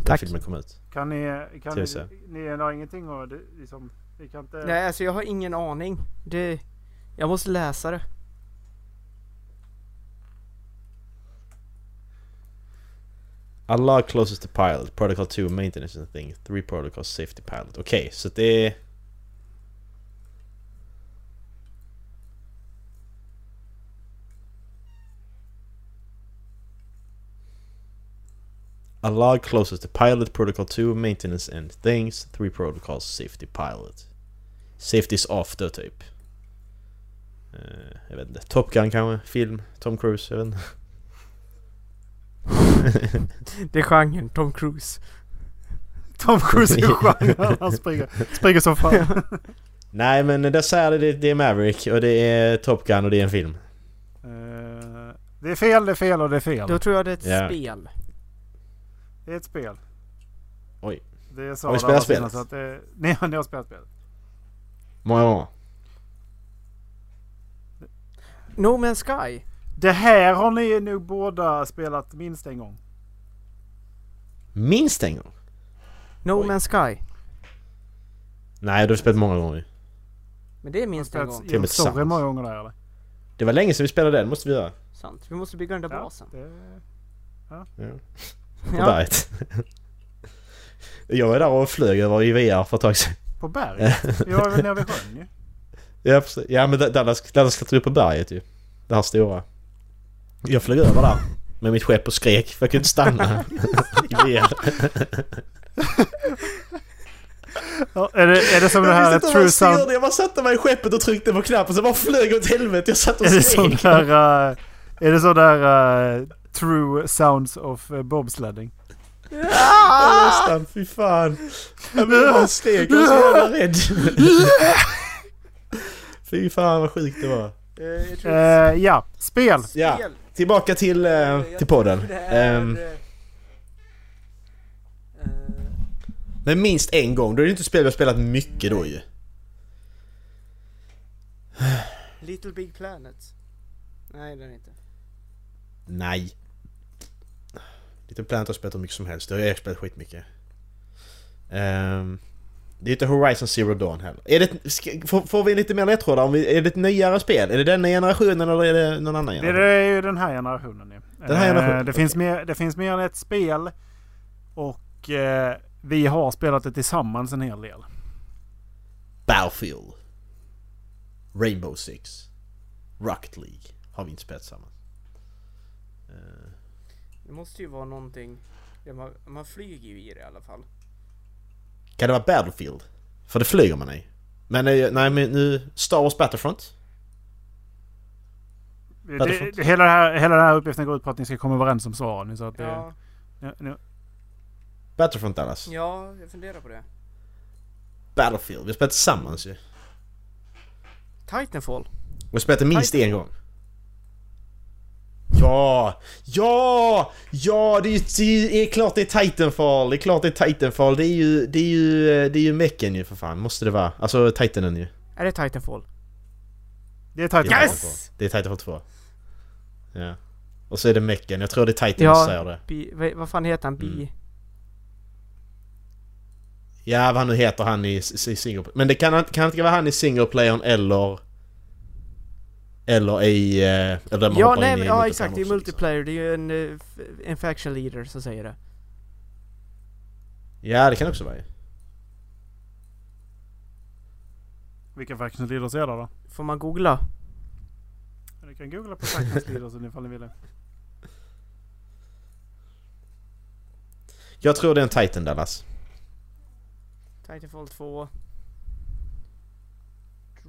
Tack. filmen kom ut. Kan ni... Kan ni, ni har ingenting att... Liksom, vi kan inte... Nej, alltså jag har ingen aning. Det... Jag måste läsa det. Allah closest to pilot. Protocol 2 maintenance and thing. 3 protocols safety pilot. Okej, så det är... log closest to pilot. Protocol 2 maintenance and things. 3 protocols safety pilot. Safety is off då typ. Uh, jag vet inte. Top Gun kanske? Film? Tom Cruise? Jag vet inte. Det är genren, Tom Cruise. Tom Cruise är genren. Han springer, springer som fan. Nej men där säger det, det, är Maverick och det är Top Gun och det är en film. Eh, det är fel, det är fel och det är fel. Då tror jag det är ett Ja. spel. Det är ett spel. Oj. Det är Har vi det spelat spelet? att det, ni har spelat spelet. Många gånger. No Man's Sky. Det här har ni nog båda spelat minst en gång. Minst en gång? No Oj. Man's Sky. Nej, du har spelat många gånger. Men det är minst en gång. Till och med tillsammans. många gånger där eller? Det var länge sedan vi spelade den, måste vi göra. Sant. Vi måste bygga den där Ja, basen. det, Ja. På Ja. berget. Jag var där och flög över i VR för ett tag sedan. på berget? Jag är väl nere vid sjön ju. Ja, precis. ja men Dallas, Dallas klättrade upp på berget ju. Det här stora. Jag flög över där med mitt skepp och skrek för jag kunde inte stanna. Ja, är, det, är det som det Jag här visste True jag Sound... jag bara satte mig i skeppet och tryckte på knappen så bara flög åt helvete. Jag satt och Är det skrek. där... eh, är det sån där... eh, true Sounds of uh, Bobsledding? Ja, Nästan, fy fan. Jag blev bara steg, jag var så jävla rädd. Fy fan vad sjukt det var. Eh, ja, spel. Ja, Spel. Tillbaka till, eh, till podden. det Ehm, eh, eh, men minst en gång, då är det inte spel vi har spelat mycket då ju. Little Big Planet. Nej, den är inte. Nej. Lite Planet har spelat hur mycket som helst, det har jag spelat skitmycket. Um, det är inte Horizon Zero Dawn heller. Är det, ska, får, får vi lite mer ledtrådar? om vi- Är det ett nyare spel? Är det denna generationen eller är det någon annan Det generation? är ju den här generationen ju. Den här Eh, generationen, det, finns mer, det finns mer än ett spel. Och eh, vi har spelat det tillsammans en hel del. Battlefield. Rainbow Six. Rocket League. Har vi inte spelat tillsammans. Eh, Det måste ju vara någonting. Ja, man, man flyger ju i det i alla fall. Kan det vara Battlefield? För det flyger man i. Men nej men nu... Star Wars Battlefront? Det, Battlefront. det, hela, det här, hela den här uppgiften går ut på att ni ska komma överens om svaren. Så att det, Ja, ja, nu- Battlefront Dallas? ja, jag funderar på det. Battlefield. Vi har spelat tillsammans ju. Titanfall. Vi har spelat det minst en gång. Ja! Ja! Ja! Det är, ju, det är klart det är Titanfall! Det är klart det är Titanfall! Det är ju... Det är ju... Det är ju mecken ju för fan. Måste det vara. Alltså Titanen ju. Är det Titanfall? det är Titanfall. Yes! Det är Titanfall 2. Ja. Och så är det mecken. Jag tror det är Titan Ja. som säger det. Bi, vad, fan heter han? Bi... Mm. Ja, vad han nu heter han i, i single Men det kan, kan inte vara han i singleplayern eller... Eller i... eh, Eller där man Ja, nej, in i ja multiplayer exakt. Det är multiplayer. Det är ju en, eh, en faction leader som säger det. Ja, det kan också vara ju. Vilka Factions Leaders är det då? Får man googla? Ni kan googla på Factions Leaders ifall ni vill det. Jag tror det är en Titan Dallas. Titanfall 2.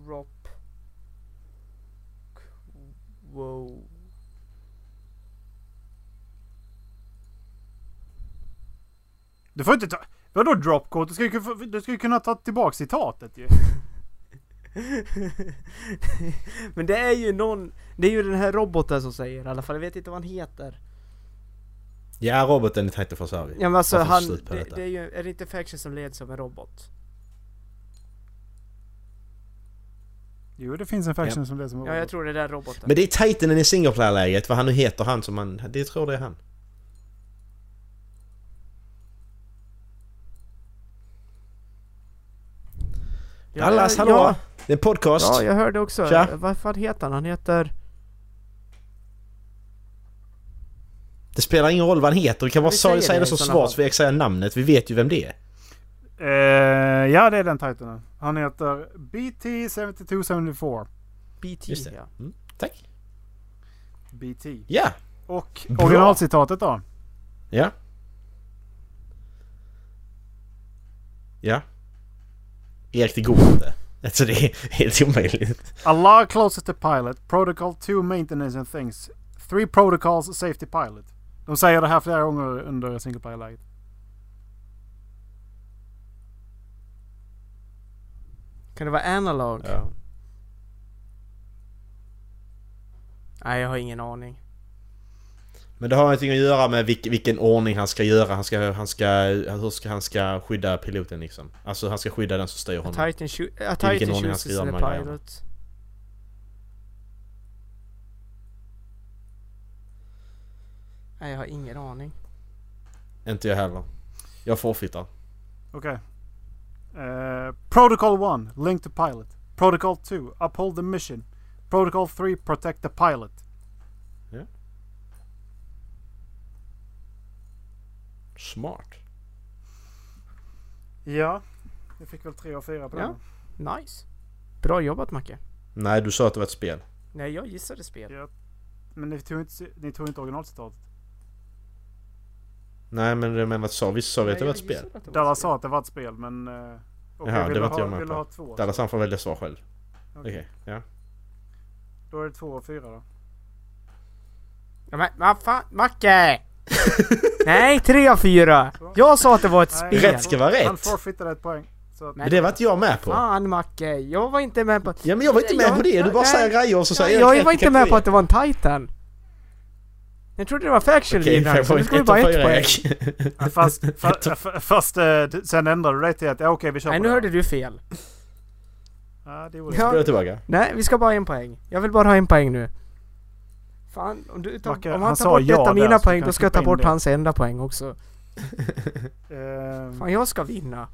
Drop. Wow. Du får inte ta... Vadå dropcode? Du ska ju, kun- du ska ju kunna ta tillbaka citatet ju. Men det är ju någon... Det är ju den här roboten som säger i alla fall. Jag vet inte vad han heter. Ja, roboten i Titanfall sa vi. Ja men alltså han... Det, det är ju... Är det inte faction som leds av en robot? Jo, det finns en faction som det som Ja jag tror det är den roboten. Men det är Titanen i singleplayer-läget, vad han nu heter han som man... Det tror det är han. Ja, Dallas, hallå! Ja, Det är en podcast. ja jag hörde också. Tja. Vad fan heter han? Han heter... Det spelar ingen roll vad han heter, du kan bara säga, det som svar så vi säga namnet, vi vet ju vem det är. Eh, ja, det är den titlen. Han heter BT7274. BT. Just det. Ja. Mm, tack. BT. Ja! Och Bra. originalcitatet då? Ja. Ja. Erik, det går inte. Alltså det är helt omöjligt. Allah closest to pilot. Protocol 2 maintenance and things. Three protocols safety pilot. De säger det här flera gånger under single player-läget. Kan det vara analog? Ja. Nej jag har ingen aning. Men det har ingenting att göra med vilk, vilken ordning han ska göra. Han ska, han ska, hur ska han ska skydda piloten liksom. Alltså han ska skydda den som styr A honom. Titan, cho- a I vilken Titan ordning han ska göra grejerna. pilot. Nej jag har ingen aning. Inte jag heller. Jag forfeitar. Okej. Eh, protocol 1. Link to pilot. Protocol 2. Uphold the mission. Protocol 3. Protect the pilot. Smart. Ja. Jag fick väl 3 av 4 på Ja. den. Nice. Bra jobbat Macke. Nej, du sa att det var ett spel. Nej jag gissade spel. Ja. Men ni tog inte, ni tog inte originalcitatet. Nej, men jag menar att sa, visst sa vi att det var ett jag spel? Dallas sa att det var ett spel men... eh, Okej, Jaha, det du var inte jag med Vill du på. ha två? Dallas han får välja svar själv. Okej, Okej. ja. Då är det två och fyra då. Ja, men vad fan, Macke! Nej, tre av fyra! Jag sa att det var ett Nej, spel! Rätt ska vara Han rätt. forfeitade ett poäng. Att, Men det var inte jag med på. Fan Macke, jag var inte med på... Ja men jag var inte med Jag- på det. Du bara jag- säger grejer och så säger jag, rätt jag var inte med på att det var en Titan. Jag trodde det var Faction Okej, Leader, så nu ska vi bara ett poäng. Ja, fast, fa, fa, fast eh, sen ändrade du dig till att ja, okej vi kör Nej, på nu det. hörde du fel. Ja, det gjorde Ja. tillbaka. Nej, vi ska bara ha en poäng. Jag vill bara ha en poäng nu. Fan, om, du tar, Macke, om han han tar bort ja ett av mina poäng, då ska jag ta bort det. hans enda poäng också. Ehm, Fan, jag ska vinna.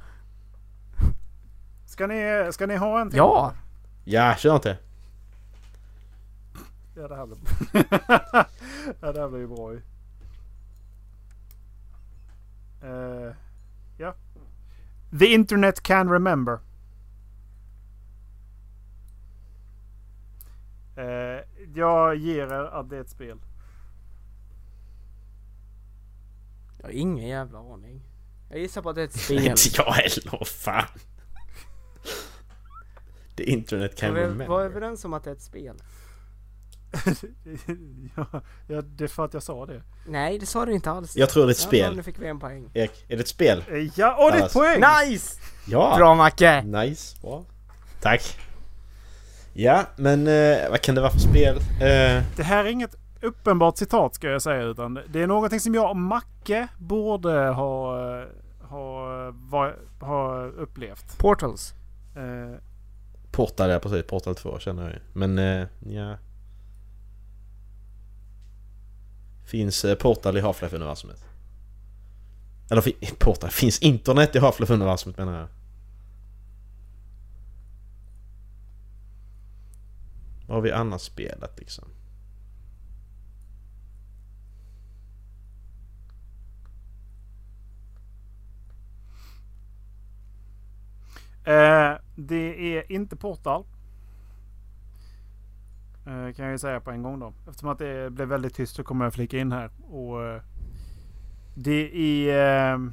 ska, ni, ska ni ha en till? Ja! Ja, kör inte. Ja, det här blir, ja, det här blir ju bra ju. Eh, ja. The internet can remember. Eh, jag ger er att det är ett spel. Jag har ingen jävla aning. Jag gissar på att det är ett spel. Inte jag heller, fan. The internet can remember. vara överens om att det är ett spel? ja, ja, det är för att jag sa det. Nej, det sa du inte alls. Jag tror det är ett Ja, spel. nu fick vi en poäng. Erik, är det ett spel? Eh, Ja, åh det är ett Dallas. poäng! Nice! Ja! Bra Macke! Nice, bra. Tack. Ja, men eh, vad kan det vara för spel? Eh, Det här är inget uppenbart citat ska jag säga utan det är någonting som jag och Macke borde ha, eh, ha, va, ha upplevt. Portals. Eh, Portal, ja precis. Portal 2 känner jag ju. Men eh, ja. Finns eh, Portal i Half-Life-universumet? Eller Portal, finns internet i Half-Life-universumet menar jag. Vad har vi annars spelat liksom? eh, det är inte Portal. Eh, kan jag ju säga på en gång då. Eftersom att det blev väldigt tyst så kommer jag flika in här. Och, eh, det är... Eh,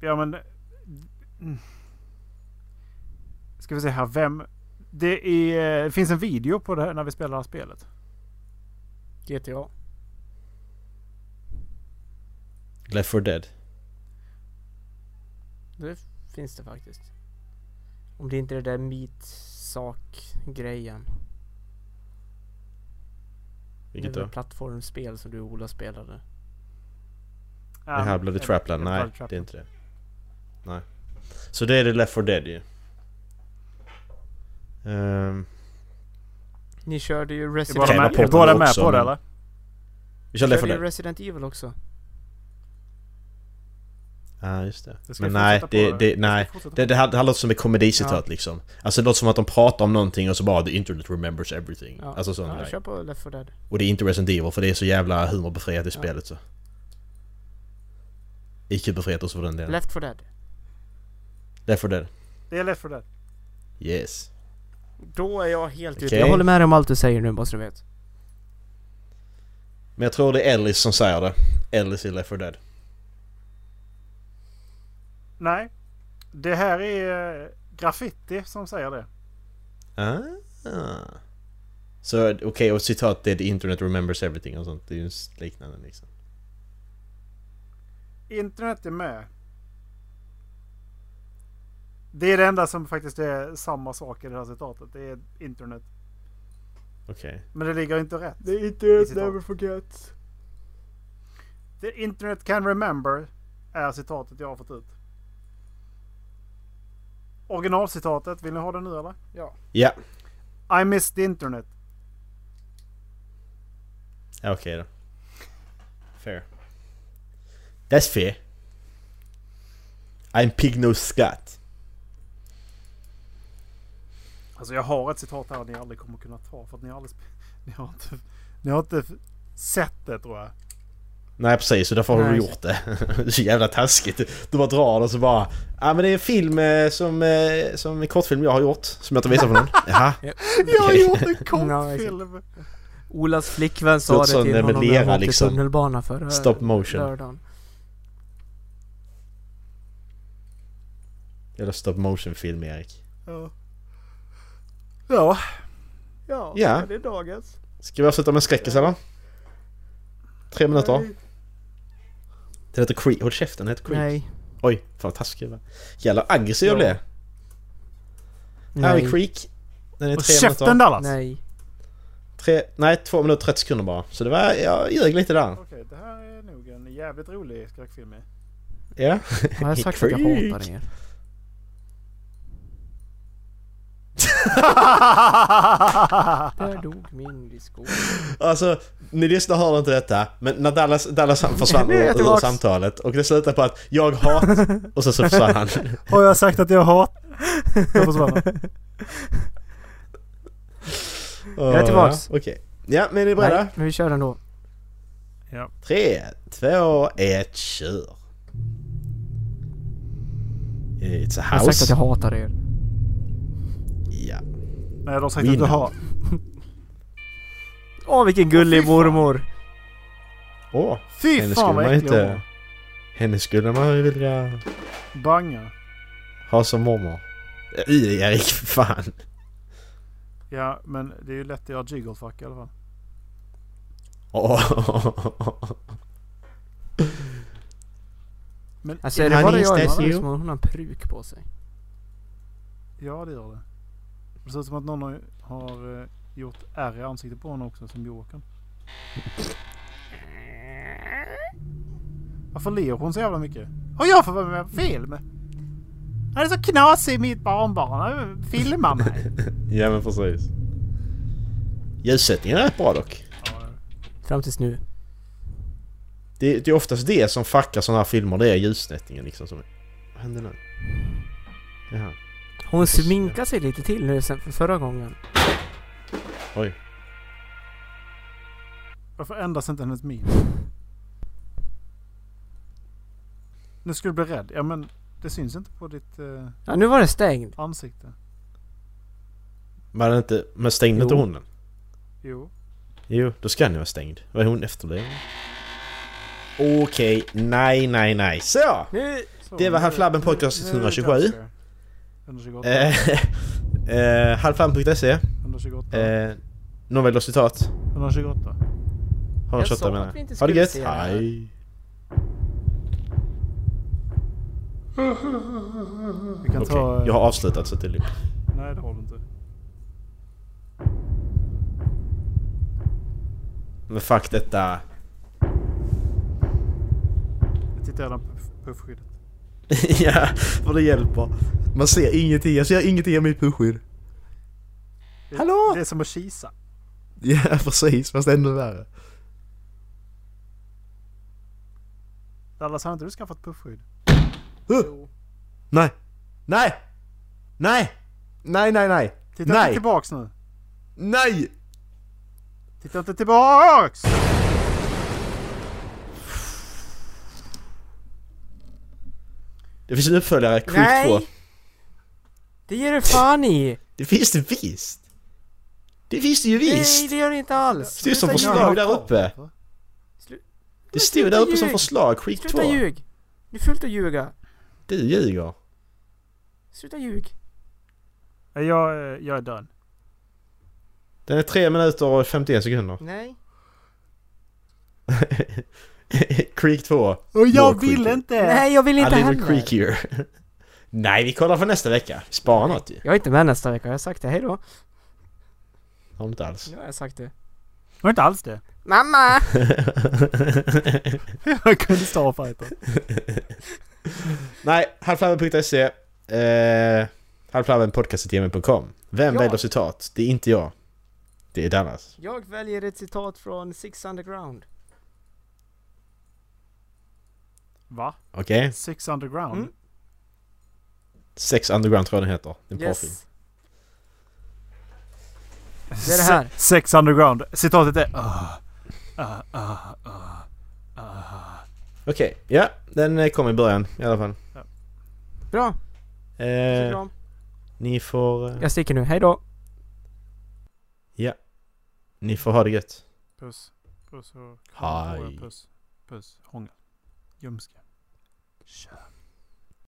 ja men... mm. Ska vi se här. Vem... Det, är, det finns en video på det här när vi spelar det här spelet. GTA. Left 4 Dead. Det finns det faktiskt. Om det inte är det där meat-sak-grejen. Vilket det då? plattformsspel som du och Ola spelade. Det här Bloody Trapland? Nej, Bloody det är inte det. Nej. Så det är det Left 4 Dead ju. Ehm, Ni körde ju Resident vara är båda med också, på det eller? vi kör Ni Left 4 körde ju Dead. Resident Evil också. Ja, just det. Det Men nej, det, det, nej. Det, det, här, det här låter som ett komedicitat Ja. liksom. Alltså det låter som att de pratar om någonting och så bara the internet remembers everything. Ja. Alltså sån ja, grej. kör på Left 4 Dead. Och det är inte Resident Evil för det är så jävla humorbefriat i spelet så. IQ-befriat också för den delen. Left 4 Dead. Left 4 Dead. Det är Left 4 Dead. Yes. Då är jag helt ute. Okej. Jag håller med dig om allt du säger nu, bara så du vet. Men jag tror det är Ellis som säger det. Ellis i Left 4 Dead. Nej. Det här är eh, Graffiti som säger det. Ah. Så okej, och citat det är the internet remembers everything och sånt. Det är ju liknande liksom. Internet är med. Det är det enda som faktiskt är samma sak i det här citatet. Det är internet. Okej. Men det ligger inte rätt. The internet never never forgets. The internet can remember är citatet jag har fått ut. Originalcitatet, vill ni ha det nu eller? Ja. Ja. I miss the internet. Ja, Okej då. Fair. That's fair. I'm pig no Scott. Alltså jag har ett citat här ni aldrig kommer kunna ta för att ni har aldrig... Ni har inte, ni har inte sett det tror jag. Nej precis, så därför har du gjort det. det är så jävla taskigt. Du bara drar och så bara... Ja men det är en film eh, som, eh, som en kortfilm jag har gjort. Som jag inte visar för någon. Jaha. Jag har gjort en kortfilm! Olas flickvän sa det som till honom när han lera, åkte liksom. tunnelbana förra Stop motion. lördagen. Eller stop motion film Erik. Ja. Ja. Ja, Ja. det är dagens. Ska vi avsluta med skräckis eller? Tre minuter. Det heter Creek. Håll käften, det heter Creek. Nej. Oj, fan vad taskig jag var. Jävlar aggressiv jag Ja. blev. Harry Nej. Creek. Den är Och tre käften minuter. Dallas! Nej. Tre, nej, två minuter 30 sekunder bara. Så det var, jag ljög lite där. Okej, det här är nog en jävligt rolig skräckfilm. Ja. Har jag sagt att jag hatar er? Där dog min disco. Alltså, ni lyssnar hör inte detta, men när Dallas, Dallas han försvann ur, ur samtalet och det slutade på att jag hat och så, så försvann han. Har jag sagt att jag hat... Jag försvann. Jag är tillbaks. Okej. Ja, men är ni beredda? Nej, men vi kör ändå. Tre, två, ett, kör! It's a Jag har sagt house. att jag hatar er. Nej, du har sagt att du har. Åh vilken gullig mormor! Åh, Fy henne fan skulle vad man äcklig inte... hon var. Henne skulle man ju vilja Banga. ha som mormor. Äh, Erik, fan. Ja, men det är ju lätt att göra jigglefuck i alla fall. Åh. Men Alltså är det bara jag som hon har en peruk på sig? ja, det gör det. Det ser ut som att någon har, har eh, gjort ärr i ansiktet på honom också som Jokern. Varför ler hon så jävla mycket? Och jag får vara med på film! Han är så knasig mitt barnbarn. Han filmar mig. ja men precis. Ljussättningen är rätt bra dock. Fram tills nu. Det, det är oftast det som fuckar sådana här filmer. Det är ljussättningen liksom. Som, vad hände nu? Jaha. Hon sminkar sig lite till nu sen för förra gången. Oj. Varför ändras inte hennes min? Nu skulle du bli rädd. Ja men det syns inte på ditt eh, Ja nu var det stängd. ansikte. Men, inte, men stängde inte Jo. hon den? Jo. Jo, då ska den ju vara stängd. Vad är hon efterlevande? Okej, nej, nej, nej. Så! Nu! Så, Det var nu- Half Labben Podcast nu- nu är det 127. Jumpscare. 128. Eh, eh, halvfem.se 128. eh, Någon vill ha citat? 128. Har Jag de sa menar att vi inte Ha det gött! Hej! Vi kan Okej, ta... jag har avslutat så det är lugnt. Nej det har du inte. Men fuck detta. Jag tittar redan på puff- puffskyddet. ja, för det hjälper. Man ser ingenting. Jag ser ingenting av mitt pusskydd. Det- Hallå? Det är som att kisa. Ja, precis. Fast ännu värre. Dallas har inte du skaffat puffskydd? Uh! Nej! Nej! Nej! Nej, nej, nej! Titta Nej. inte tillbaks nu. Nej! Titta inte tillbaks! Det finns en uppföljare, Creep 2. Nej! Det ger du fan i! Det finns det visst! Det finns det ju Nej visst! det gör det inte alls! Det är som förslag där uppe. Det stod där uppe som förslag, Creep 2. Sluta ljug! Det är fullt att ljuga. Du ljuger. Sluta ljug. Nej, Jag, eh, jag är done. Den är 3 minuter och 51 sekunder. Nej. Creek 2. Och More jag vill creepy. inte! Nej jag vill A inte little heller. creakier. Nej, vi kollar för nästa vecka. Vi sparar något ju. Jag är inte med nästa vecka, jag har sagt det. Hej då. Har de inte alls. Har jag sagt det. var inte alls det. Mamma! Jag kunde Starfighter. Nej, halvflabben.se eh, halvflabbenpodcast.gmail.com Vem Ja. väljer citat? Det är inte jag. Det är Dallas. Jag väljer ett citat från Six Underground. Va? Okej? Six Underground? Mm. Sex Underground tror jag den heter. Det är en. Yes. Det är det här. Se- Sex Underground. Citatet är... Uh, uh, uh, uh, uh. Okej, ja. Den eh, kom i början i alla fall. Bra. Eh, Bra. ni får... Eh, Jag sticker nu, hej då. ja. Ni får ha det gött. Puss. Puss och... Hej. Puss. Puss. Hångel. Ljumske. Kör.